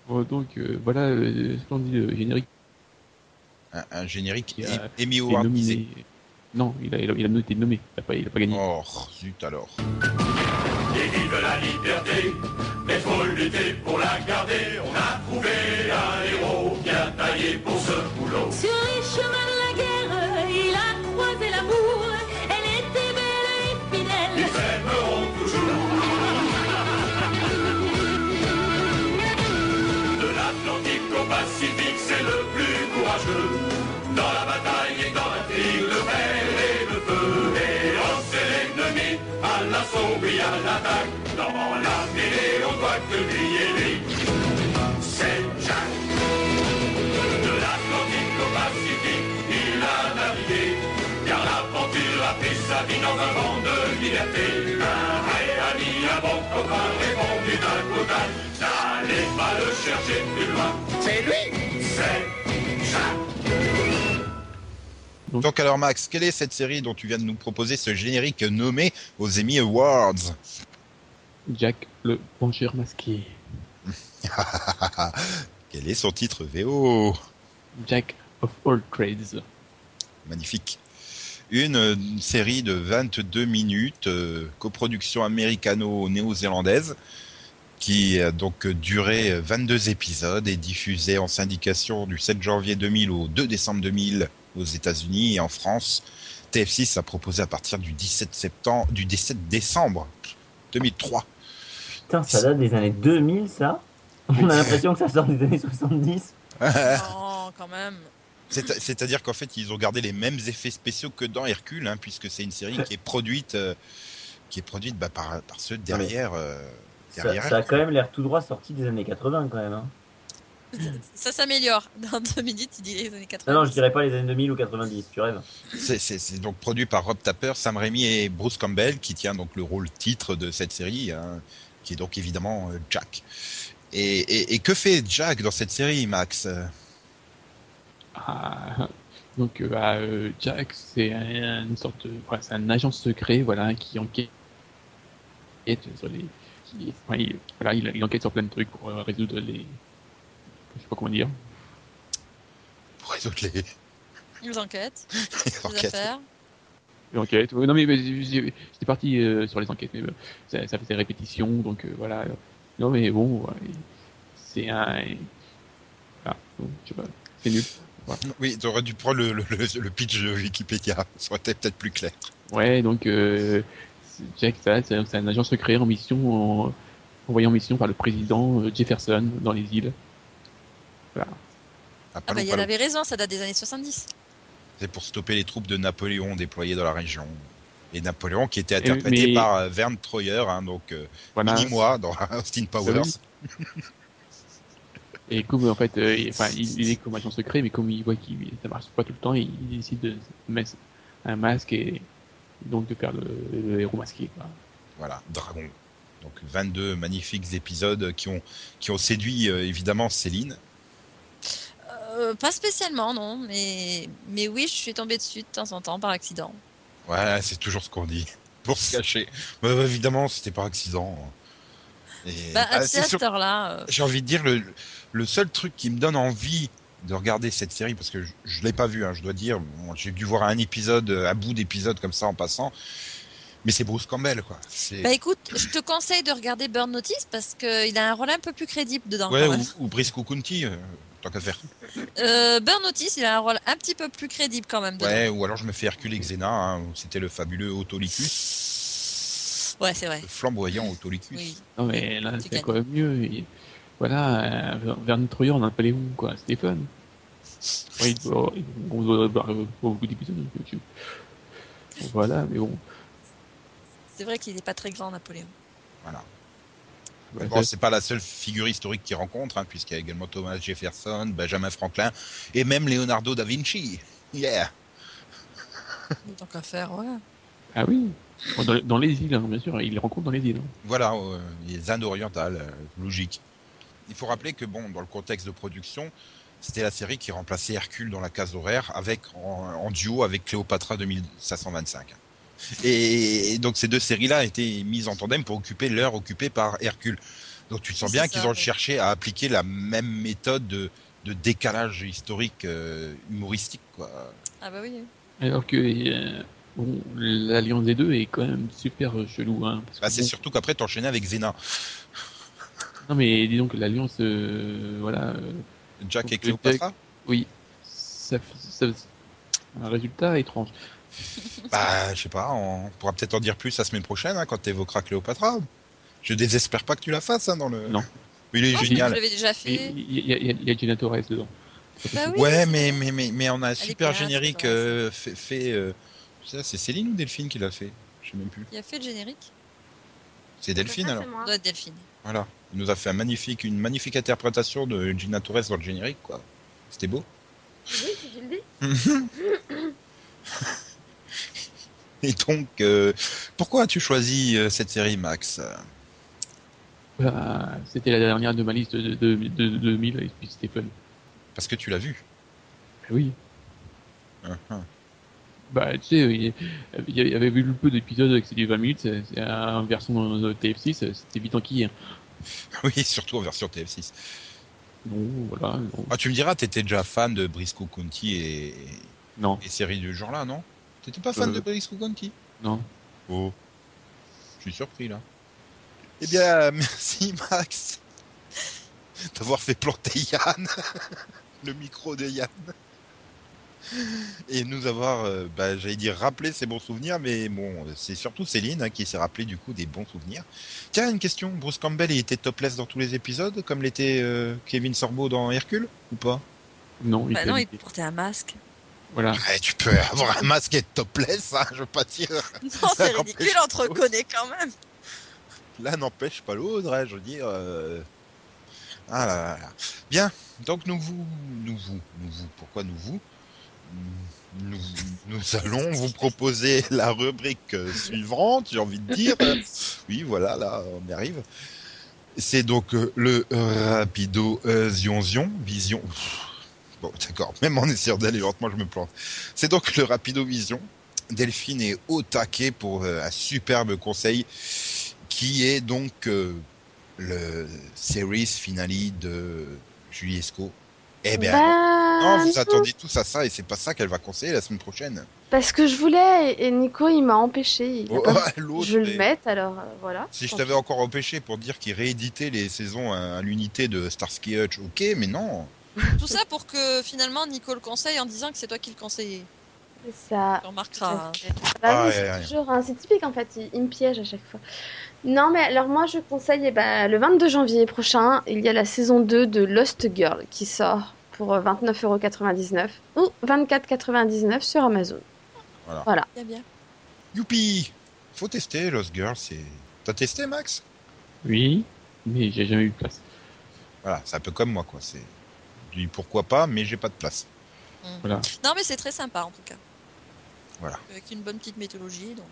Oh, donc, euh, voilà, euh, splendide euh, générique un, un générique Emmy Awardisé. nominé... Non, il a, il a, il a été nommé, il a pas, il a pas gagné. Oh, zut alors. Et vive la liberté, mais faut lutter pour la garder. On a trouvé un héros bien taillé pour ce boulot. Pacifique, c'est le plus courageux. Dans la bataille et dans l'intrigue, le fer et le feu. Et lancer l'ennemi à l'assaut et à l'attaque. Dans la mêlée, on doit que lui et lui. C'est Jack. De l'Atlantique au Pacifique, il a navigué. Car l'aventure a pris sa vie dans un vent de liberté. Un vrai ami, un bon copain, répondu d'un total. N'allez pas le chercher plus loin. C'est lui C'est Jack. Donc alors Max, quelle est cette série dont tu viens de nous proposer ce générique nommé aux Emmy Awards? Jack, le pencheur masqué. Quel est son titre VO Jack of all trades. Magnifique. Une, euh, série de 22 minutes, euh, coproduction américano-néo-zélandaise, qui a donc duré euh, 22 épisodes et diffusée en syndication du 7 janvier 2000 au 2 décembre 2000 aux États-Unis et en France. TF6 a proposé à partir du 17 septembre, du 17 décembre 2003. Putain, ça date des années 2000, ça On a l'impression que ça sort des années 70. Non, quand même. C'est- C'est-à-dire qu'en fait, ils ont gardé les mêmes effets spéciaux que dans Hercule, hein, puisque c'est une série qui est produite, euh, qui est produite bah, par, par ceux derrière. euh, Ça, a quand même l'air tout droit sorti des années 80 quand même. Hein. Ça s'améliore. Dans deux minutes, il dit les années 80. Non, non, je dirais pas les années 2000 ou 90, tu rêves. C'est- donc produit par Rob Tapper, Sam Raimi et Bruce Campbell, qui tient donc le rôle titre de cette série, hein, qui est donc évidemment euh, Jack. Et, et- et que fait Jack dans cette série, Max? Ah, donc euh, bah, euh, Jack, c'est un, une sorte, de- voilà, c'est un agent secret, voilà, qui enquête sur les, qui, enfin, il, voilà, il, il enquête sur plein de trucs pour euh, résoudre les, je sais pas comment dire. Pour résoudre les, enquêtes, les les enquêtes. affaires. Les enquêtes. Non mais, mais j'étais parti euh, sur les enquêtes, mais euh, ça, ça faisait répétition, donc euh, voilà. Non mais bon, ouais, c'est un, ah, bon, je sais pas, c'est nul. Oui, tu aurais dû prendre le, le- le- le pitch de Wikipédia, ça aurait été peut-être plus clair. Ouais, donc euh, Jack, c'est un agent secret en mission, en- envoyé en mission par le président euh, Jefferson dans les îles. Voilà. Ah, Ah bah, il avait raison, ça date des années 70. C'est pour stopper les troupes de Napoléon déployées dans la région. Et Napoléon qui était interprété mais- par euh, Vern Troyer, hein, donc euh, Voilà. mini-moi dans Austin Powers. oui. Et comme en fait, euh, il- enfin, il, il est comme agent secret, mais comme il voit qu'il ça marche pas tout le temps, il, il décide de mettre un masque et donc de faire le, le héros masqué. Quoi. Voilà, Dragon. Donc 22 magnifiques épisodes qui ont, qui ont séduit euh, évidemment Céline. Euh, pas spécialement, non, mais, mais oui, je suis tombée dessus de temps en temps par accident. Ouais, c'est toujours ce qu'on dit. Pour se cacher. Bah, évidemment, c'était par accident. Et, Bah, bah, c'est c'est à sur- cette heure-là. euh, J'ai envie de dire, le, le seul truc qui me donne envie de regarder cette série, parce que je, je l'ai pas vu, hein, je dois dire, Bon, j'ai dû voir un épisode, euh, à bout d'épisode comme ça en passant, mais c'est Bruce Campbell, quoi. Bah écoute, je te conseille de regarder Burn Notice parce qu'il a un rôle un peu plus crédible dedans. ouais, ou, ou Brice County, euh, tant qu'à faire. Euh, Burn Notice, il a un rôle un petit peu plus crédible quand même dedans. Ouais, ou alors je me fais Hercule et Xena, hein, où c'était le fabuleux Autolycus, Ouais, c'est vrai. le flamboyant Autolycus. Oui. Non mais là c'est quand même mieux. Voilà, euh, Verne Troyer en Napoléon, quoi, c'était fun. Ouais, il doit, on doit avoir beaucoup d'épisodes sur YouTube. Voilà, mais bon. C'est vrai qu'il n'est pas très grand, Napoléon. Voilà. Ouais, Bon, c'est pas la seule figure historique qu'il rencontre, hein, puisqu'il y a également Thomas Jefferson, Benjamin Franklin, et même Leonardo da Vinci. Yeah! Tant qu'à faire, ouais. Ah oui, dans, dans les îles, hein, bien sûr, il les rencontre dans les îles. hein. Voilà, euh, les Indes orientales, euh, logique. Il faut rappeler que, bon, dans le contexte de production, c'était la série qui remplaçait Hercule dans la case horaire avec, en, en duo avec Cléopatra 2525. Et, et donc ces deux séries-là étaient mises en tandem pour occuper l'heure occupée par Hercule. Donc tu sens bien qu'ils ont ouais. cherché à appliquer la même méthode de, de décalage historique euh, humoristique. Quoi. Ah bah oui. Alors que euh, bon, l'alliance des deux est quand même super chelou. Hein, Bah, c'est bon, surtout qu'après t'enchaînais avec Zena, Non mais dis donc l'alliance, euh, voilà, euh, Jack et Cléopatra. oui, ça, ça, un résultat étrange. Bah, je sais pas, on pourra peut-être en dire plus la semaine prochaine hein, quand tu évoqueras Cléopatra. Je désespère pas que tu la fasses hein, dans le. Non. Il est Oh, Je génial. l'avais déjà fait. Il y, a- il y a- il y a Gina Torres dedans. Bah oui. Ouais, mais, mais, mais, mais on a un super générique euh, fait. fait, euh, ça, c'est Céline ou Delphine qui l'a fait? Je sais même plus. Il a fait le générique. C'est Delphine alors Delphine. Voilà. Il nous a fait un magnifique, une magnifique interprétation de Gina Torres dans le générique, quoi. C'était beau. Oui, si tu le dis. Et donc, euh, pourquoi as-tu choisi euh, cette série, Max? Voilà, c'était la dernière de ma liste de, de, de, de 2000 et puis c'était fun. Parce que tu l'as vu. Ah Oui, Hein, hein. Bah tu sais, il y il y avait vu le peu d'épisodes avec ces 20 minutes, c'est en version de TF6, c'était vite enquillé. hein. Oui, surtout en version TF6. Non, voilà, non. Ah, tu me diras, t'étais déjà fan de Briscoe County et, non, et séries du genre-là, non? T'étais pas fan Euh. de Briscoe County? Non. Oh, je suis surpris là. Eh bien, merci Max d'avoir fait planter Yann, le micro de Yann, et nous avoir, euh, bah, j'allais dire, rappelé ses bons souvenirs, mais bon, c'est surtout Céline hein, qui s'est rappelé du coup des bons souvenirs. Tiens, une question, Bruce Campbell, il était topless dans tous les épisodes, comme l'était euh, Kevin Sorbo dans Hercule, ou pas? Non, il Bah non, il portait un masque. Voilà. Ouais, Tu peux avoir un masque et être topless, hein, je veux pas dire. Non, c'est ridicule, on te reconnaît quand même. L'un n'empêche pas l'autre, hein, je veux dire. euh, Ah là là là. Bien, donc nous vous, nous vous, nous vous, pourquoi nous vous? Nous, allons vous proposer la rubrique suivante, j'ai envie de dire. Oui, voilà, là, on y arrive. C'est donc euh, le rapido euh, zion zion, vision. Bon, d'accord, même en essayant d'aller lentement, je me plante. C'est donc le rapido vision. Delphine est au taquet pour euh, un superbe conseil qui est donc le series finale de Julie. Eh bien, Bah, non, vous non, attendez tous à ça et c'est pas ça qu'elle va conseiller la semaine prochaine. Parce que je voulais et Nico il m'a empêché. Il Oh, pas je le mette alors euh, voilà. Si je t'avais encore empêché pour dire qu'il rééditait les saisons à, à l'unité de Starsky Hutch, ok, mais non. Tout ça pour que finalement Nico le conseille en disant que c'est toi qui le conseillais. C'est ça. Tu remarqueras. hein. Bah Ah, oui, ouais, c'est ouais. toujours hein, c'est typique en fait, il, il me piège à chaque fois. Non mais alors moi je conseille eh ben, le 22 janvier prochain, il y a la saison 2 de Lost Girl qui sort pour euh, 29,99€ ou 24,99€ sur Amazon. Bien, bien. Youpi Faut tester Lost Girl, c'est... T'as testé, Max? Oui, mais j'ai jamais eu de place. Voilà, c'est un peu comme moi, quoi. C'est... Je dis pourquoi pas, mais j'ai pas de place. Voilà. Non, mais c'est très sympa en tout cas. Voilà. Avec une bonne petite mythologie. Donc...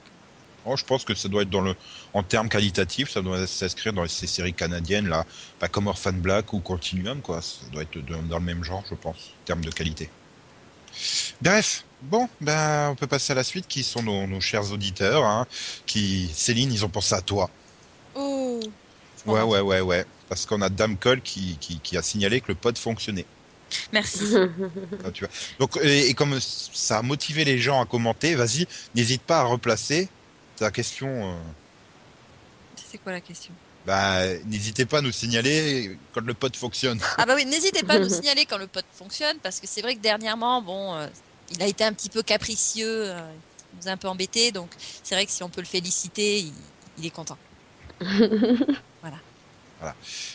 Oh, je pense que ça doit être dans le, en termes qualitatifs, ça doit s'inscrire dans ces séries canadiennes là, pas comme Orphan Black ou Continuum quoi. Ça doit être dans le même genre, je pense, en termes de qualité. Bref, bon, ben on peut passer à la suite, qui sont nos, nos chers auditeurs, hein, qui Céline, ils ont pensé à toi. Oh Ouais, ouais, ouais, ouais, parce qu'on a Dame Cole qui, qui, qui a signalé que le pod fonctionnait. Merci. Ah, tu vois. Donc, et, et comme ça a motivé les gens à commenter, vas-y, n'hésite pas à replacer ta question. euh, C'est quoi la question? Bah, n'hésitez pas à nous signaler quand le pod fonctionne. Ah bah oui, n'hésitez pas à nous signaler quand le pod fonctionne, parce que c'est vrai que dernièrement, bon, euh, il a été un petit peu capricieux, euh, il nous a un peu embêté, donc c'est vrai que si on peut le féliciter, il, il est content.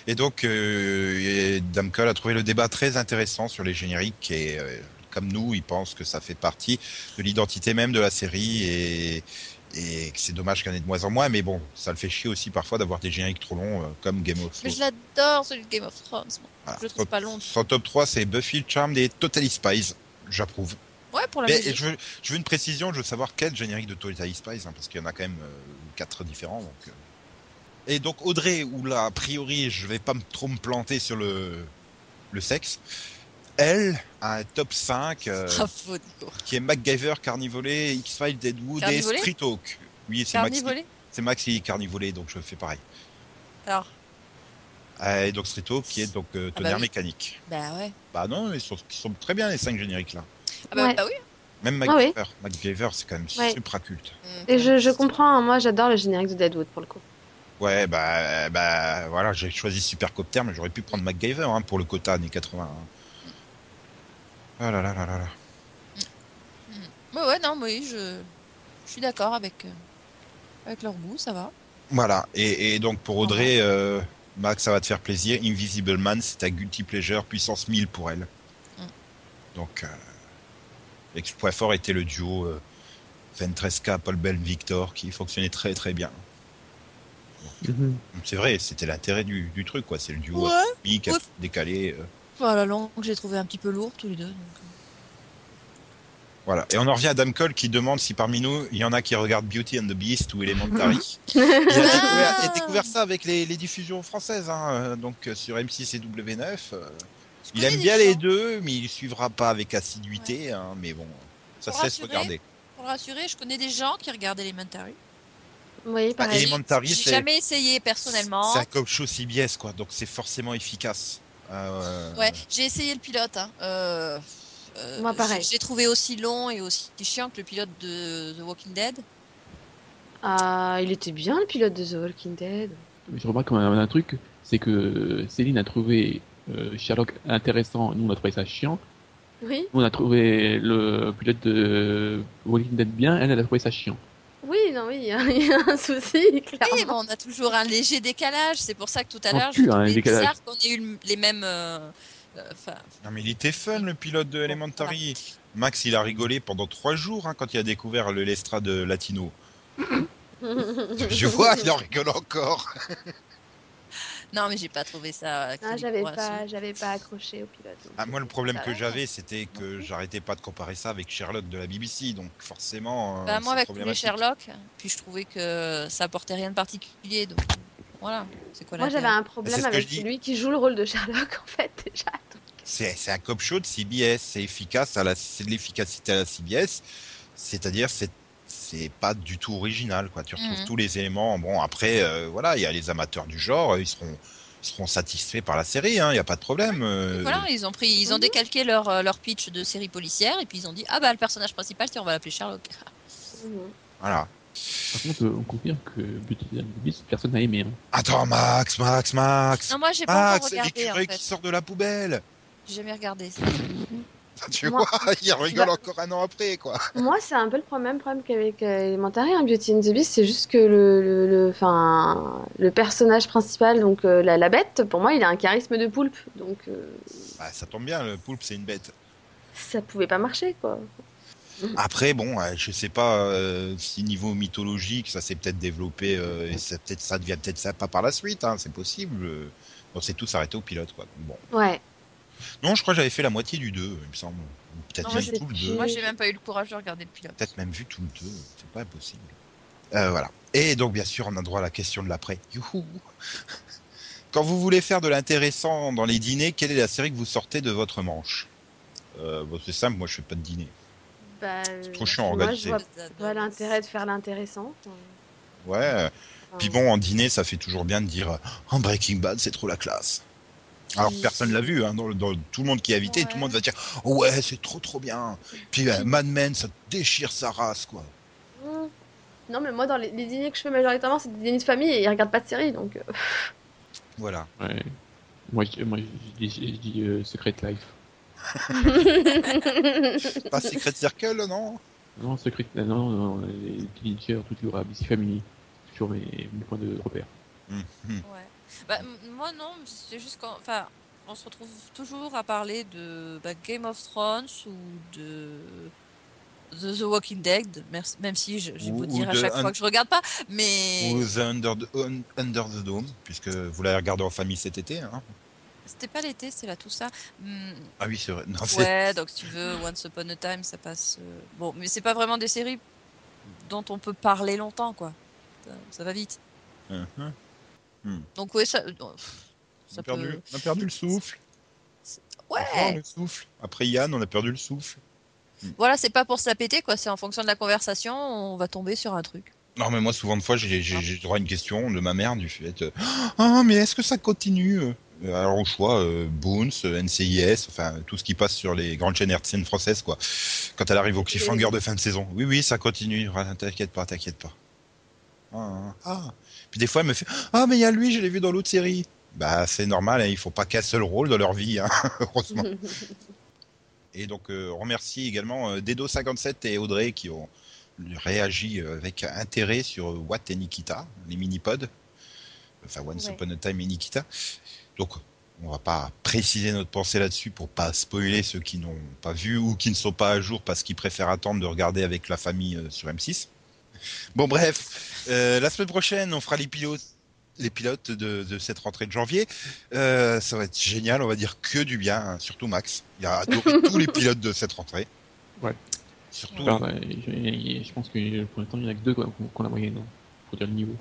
Et donc, euh, et Dame Cole a trouvé le débat très intéressant sur les génériques et euh, comme nous, il pense que ça fait partie de l'identité même de la série et, et c'est dommage qu'il y en ait de moins en moins, mais bon, ça le fait chier aussi parfois d'avoir des génériques trop longs euh, comme Game of Mais Thrones. je l'adore, celui de Game of Thrones. Voilà. Je le trouve pas long. Son top 3, c'est Buffy, Charmed et Totally Spies. J'approuve. Ouais, pour la Mais je veux, je veux une précision, je veux savoir quel générique de Totally Spies, hein, parce qu'il y en a quand même euh, quatre différents. Donc, euh. Et donc Audrey, où là, a priori, je vais pas me- trop me planter sur le, le sexe, elle a un top 5 euh, Nico. qui est MacGyver, Carnivolé, X-Files, Deadwood Carnivolé et Street Hawk. Oui, c'est Maxi, c'est Maxi Carnivolé, donc je fais pareil. Alors, Euh, et donc Street Hawk qui est donc euh, Ah bah tonnerre oui. mécanique. bah ouais. Bah non, ils sont, ils sont très bien les 5 génériques là. Ah bah, Ouais. bah oui. Même Ah oui. MacGyver. MacGyver, c'est quand même Ouais. supra culte. Et je, je comprends, hein, moi j'adore le générique de Deadwood pour le coup. Ouais, bah, bah voilà, j'ai choisi Supercopter, mais j'aurais pu prendre MacGyver hein, pour le quota années 80. hein. Ah là là là là là. Ouais, ouais, non, oui, je, je suis d'accord avec, euh, avec leur goût, ça va. Voilà, et, et donc pour Audrey, euh, Max, ça va te faire plaisir. Invisible Man, c'est un guilty pleasure, puissance 1000 pour elle. Mm. Donc, euh, l'exploit fort était le duo euh, Ventresca, Paul Bell, Victor, qui fonctionnait très très bien. Mhm. C'est vrai, c'était l'intérêt du, du truc, quoi. C'est le duo Ouais, décalé. Euh, Voilà, langue que j'ai trouvé un petit peu lourd tous les deux. donc, euh. Voilà. Et on en revient à Dame Cole qui demande si parmi nous, il y en a qui regardent Beauty and the Beast ou Elementary. il, a découvert, il a découvert ça avec les, les diffusions françaises, hein, euh, donc euh, sur M6 et W9. euh, Je il aime bien les deux, mais il suivra pas avec assiduité. hein, mais bon, ça Pour se laisse rassurer, regarder. Pour rassurer, je connais des gens qui regardent Elementary. Oui, Bah, pareil. Elementary, J'ai c'est jamais essayé personnellement. c'est un cop show CBS, quoi, donc c'est forcément efficace. Euh, Ouais, j'ai essayé le pilote. Hein. Euh, euh, Moi, pareil. J'ai trouvé aussi long et aussi chiant que le pilote de The Walking Dead. Ah, il était bien le pilote de The Walking Dead. Mais Je remarque quand même un truc, c'est que Céline a trouvé euh, Sherlock intéressant, nous on a trouvé ça chiant. Oui, Nous on a trouvé le pilote de Walking Dead bien, elle, elle a trouvé ça chiant. Oui, non, oui, il y, a il y a un souci, Oui, mais on a toujours un léger décalage. C'est pour ça que tout à On l'heure, je trouvais bizarre qu'on ait eu le- les mêmes. euh, euh, Non mais il était fun le pilote de Elementary. Max il a rigolé pendant trois jours hein, quand il a découvert le Lestra de Latino. Je vois, il en rigole encore. non, mais j'ai pas trouvé ça. Ah, crédible j'avais pas, j'avais pas accroché au pilote. Ah, moi, le problème que va. j'avais, c'était que j'arrêtais pas de comparer ça avec Sherlock de la BBC, donc forcément. euh, Bah, moi, avec tous les. Sherlock, puis je trouvais que ça apportait rien de particulier. Donc voilà, c'est quoi Moi, j'avais un problème avec celui qui joue le rôle de Sherlock, en fait, déjà. C'est c'est un cop show de CBS, c'est efficace, à la- c'est de l'efficacité à la CBS, c'est-à-dire c'est c'est pas du tout original, quoi. Tu retrouves Mhm. tous les éléments. Bon, après, euh, voilà, il y a les amateurs du genre, ils seront ils seront satisfaits par la série, il hein, y a pas de problème. euh, Voilà, ils ont pris, ils ont Mhm. décalqué leur, euh, leur pitch de série policière et puis ils ont dit ah bah le personnage principal tiens on va l'appeler Sherlock. Voilà. Par contre, on confirme que Beauty and the Beast, personne n'a aimé. Hein. Attends, Max, Max, Max, Non moi j'ai pas encore Max, regardé en l'écureuil fait, qui sort de la poubelle. j'ai jamais regardé. Tu Moi- vois, il rigole Bah- encore un an après, quoi. Moi, c'est un peu le même problème qu'avec euh, Elementary, hein, Beauty and the Beast, c'est juste que le, le, le, le personnage principal, donc euh, la, la bête, pour moi, il a un charisme de poulpe, donc euh, Bah, ça tombe bien, le poulpe c'est une bête. ça pouvait pas marcher, quoi. Après, bon, euh, je sais pas euh, si niveau mythologique, ça s'est peut-être développé euh, et ça, devient peut-être ça pas par la suite, hein, c'est possible. Euh, Bon, c'est tout s'arrêter au pilote, quoi. Bon. Ouais. Non, je crois que j'avais fait la moitié du 2, il me semble. Ou Peut-être Non, même tout le plus. 2. Moi, j'ai même pas eu le courage de regarder le pilote. Peut-être même vu tout le 2, c'est pas impossible. Euh, voilà. Et donc, bien sûr, on a droit à la question de l'après. Youhou Quand vous voulez faire de l'intéressant dans les dîners, quelle est la série que vous sortez de votre manche euh, bon, C'est simple, moi je fais pas de dîner. Bah, trop chiant à moi, organiser. je vois l'intérêt de faire l'intéressant. Ouais. Puis bon, en dîner, ça fait toujours bien de dire en Breaking Bad, c'est trop la classe. Alors que personne l'a vu, hein, dans, le- dans tout le monde qui est invité, Ouais. tout le monde va dire ouais, c'est trop trop bien. Puis euh, Mad Men, ça déchire sa race, quoi. hmm. Non, mais moi, dans les, les dîners que je fais majoritairement, c'est des dîners de famille et ils regardent pas de série, donc. euh, Voilà. Ouais. Moi, je, moi, je dis, je dis euh, Secret Life. Pas Secret Circle, non? Non, Secret, non, non, non, les teenagers, toujours à BC Family. C'est toujours mes, mes points de repère. Hum, hum. Ouais. Bah, m- moi, non, c'est juste quand. Enfin, on se retrouve toujours à parler de bah, Game of Thrones ou de. The, The Walking Dead, même si je, Ou- vous ou dire à de chaque Un- fois que je regarde pas, mais Ou The Under the, Un- Under the Dome, puisque vous l'avez regardé en famille cet été. Hein c'était pas l'été, c'est là tout ça. Hmm, ah oui, c'est vrai. Non, c'est- Ouais, donc si tu veux, Once Upon a Time, ça passe. euh, Bon, mais c'est pas vraiment des séries dont on peut parler longtemps, quoi. Ça, ça va vite. Mhm. Donc, ouais, ça. euh, On, perdu, on a perdu le souffle. Ouais! Le souffle. Après Yann, on a perdu le souffle. Voilà, c'est pas pour se la péter, quoi. C'est en fonction de la conversation, on va tomber sur un truc. Non, mais moi, souvent de fois, j'ai droit à une question de ma mère du fait euh, Ah, mais est-ce que ça continue? Euh Alors, au choix, euh, Boons, NCIS, enfin, tout ce qui passe sur les grandes chaînes hertziennes françaises, quoi. Quand elle arrive au cliffhanger de fin de saison. Oui, oui, ça continue. T'inquiète pas, t'inquiète pas. Ah, ah. Puis des fois, elle me fait Ah, mais il y a lui, je l'ai vu dans l'autre série. Bah, c'est normal, hein, il faut pas qu'un seul rôle dans leur vie, hein, heureusement. Et donc, euh, on remercie également euh, Dedo57 et Audrey qui ont réagi euh, avec intérêt sur Watt et Nikita, les mini-pods. Enfin, Once Ouais. Upon a Time et Nikita. Donc, on va pas préciser notre pensée là-dessus pour pas spoiler ceux qui n'ont pas vu ou qui ne sont pas à jour parce qu'ils préfèrent attendre de regarder avec la famille euh, sur M6. Bon, bref, euh, la semaine prochaine, on fera les pilotes les pilotes de, de cette rentrée de janvier. Euh, ça va être génial, on va dire que du bien, hein, surtout Max. Il a adoré tous les pilotes de cette rentrée. Ouais. Surtout. Alors, euh, je, je pense que pour l'instant, il n'y en a que deux ont- qui ont la moyenne, hein, pour dire le niveau.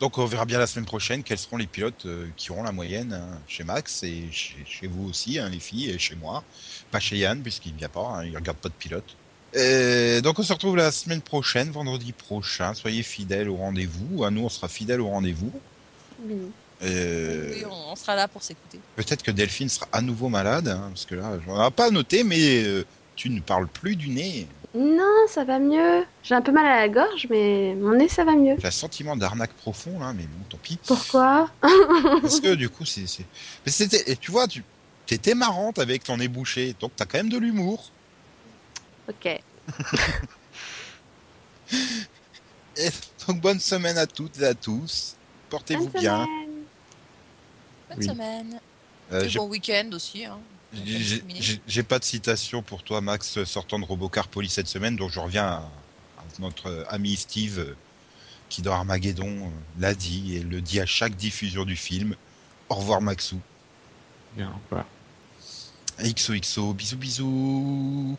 Donc on verra bien la semaine prochaine quels seront les pilotes euh, qui auront la moyenne hein, chez Max et chez, chez vous aussi, hein, les filles, et chez moi. Pas chez Yann, puisqu'il ne vient pas, hein, il regarde pas de pilote. Et donc on se retrouve la semaine prochaine, vendredi prochain. Soyez fidèles au rendez-vous. À nous, on sera fidèles au rendez-vous. Oui. Euh, Oui, on, sera là pour s'écouter. Peut-être que Delphine sera à nouveau malade, hein, parce que là, on n'a pas noté, mais euh, tu ne parles plus du nez. Non, ça va mieux. J'ai un peu mal à la gorge, mais mon nez, ça va mieux. J'ai un sentiment d'arnaque profond, là, mais bon, tant pis. Pourquoi Parce que du coup, c'est. Tu vois, tu étais marrante avec ton nez bouché, donc t'as quand même de l'humour. Ok. Et donc bonne semaine à toutes et à tous. Portez-vous Bonne bien. semaine. Bonne Oui. semaine. Euh, Et bon week-end aussi. Hein. j'ai- pas de citation pour toi, Max, sortant de Robocar Police cette semaine, donc je reviens à, à notre ami Steve, euh, qui dans Armageddon euh, l'a dit et le dit à chaque diffusion du film. Au revoir, Maxou. Bien, voilà. XOXO, bisous bisous.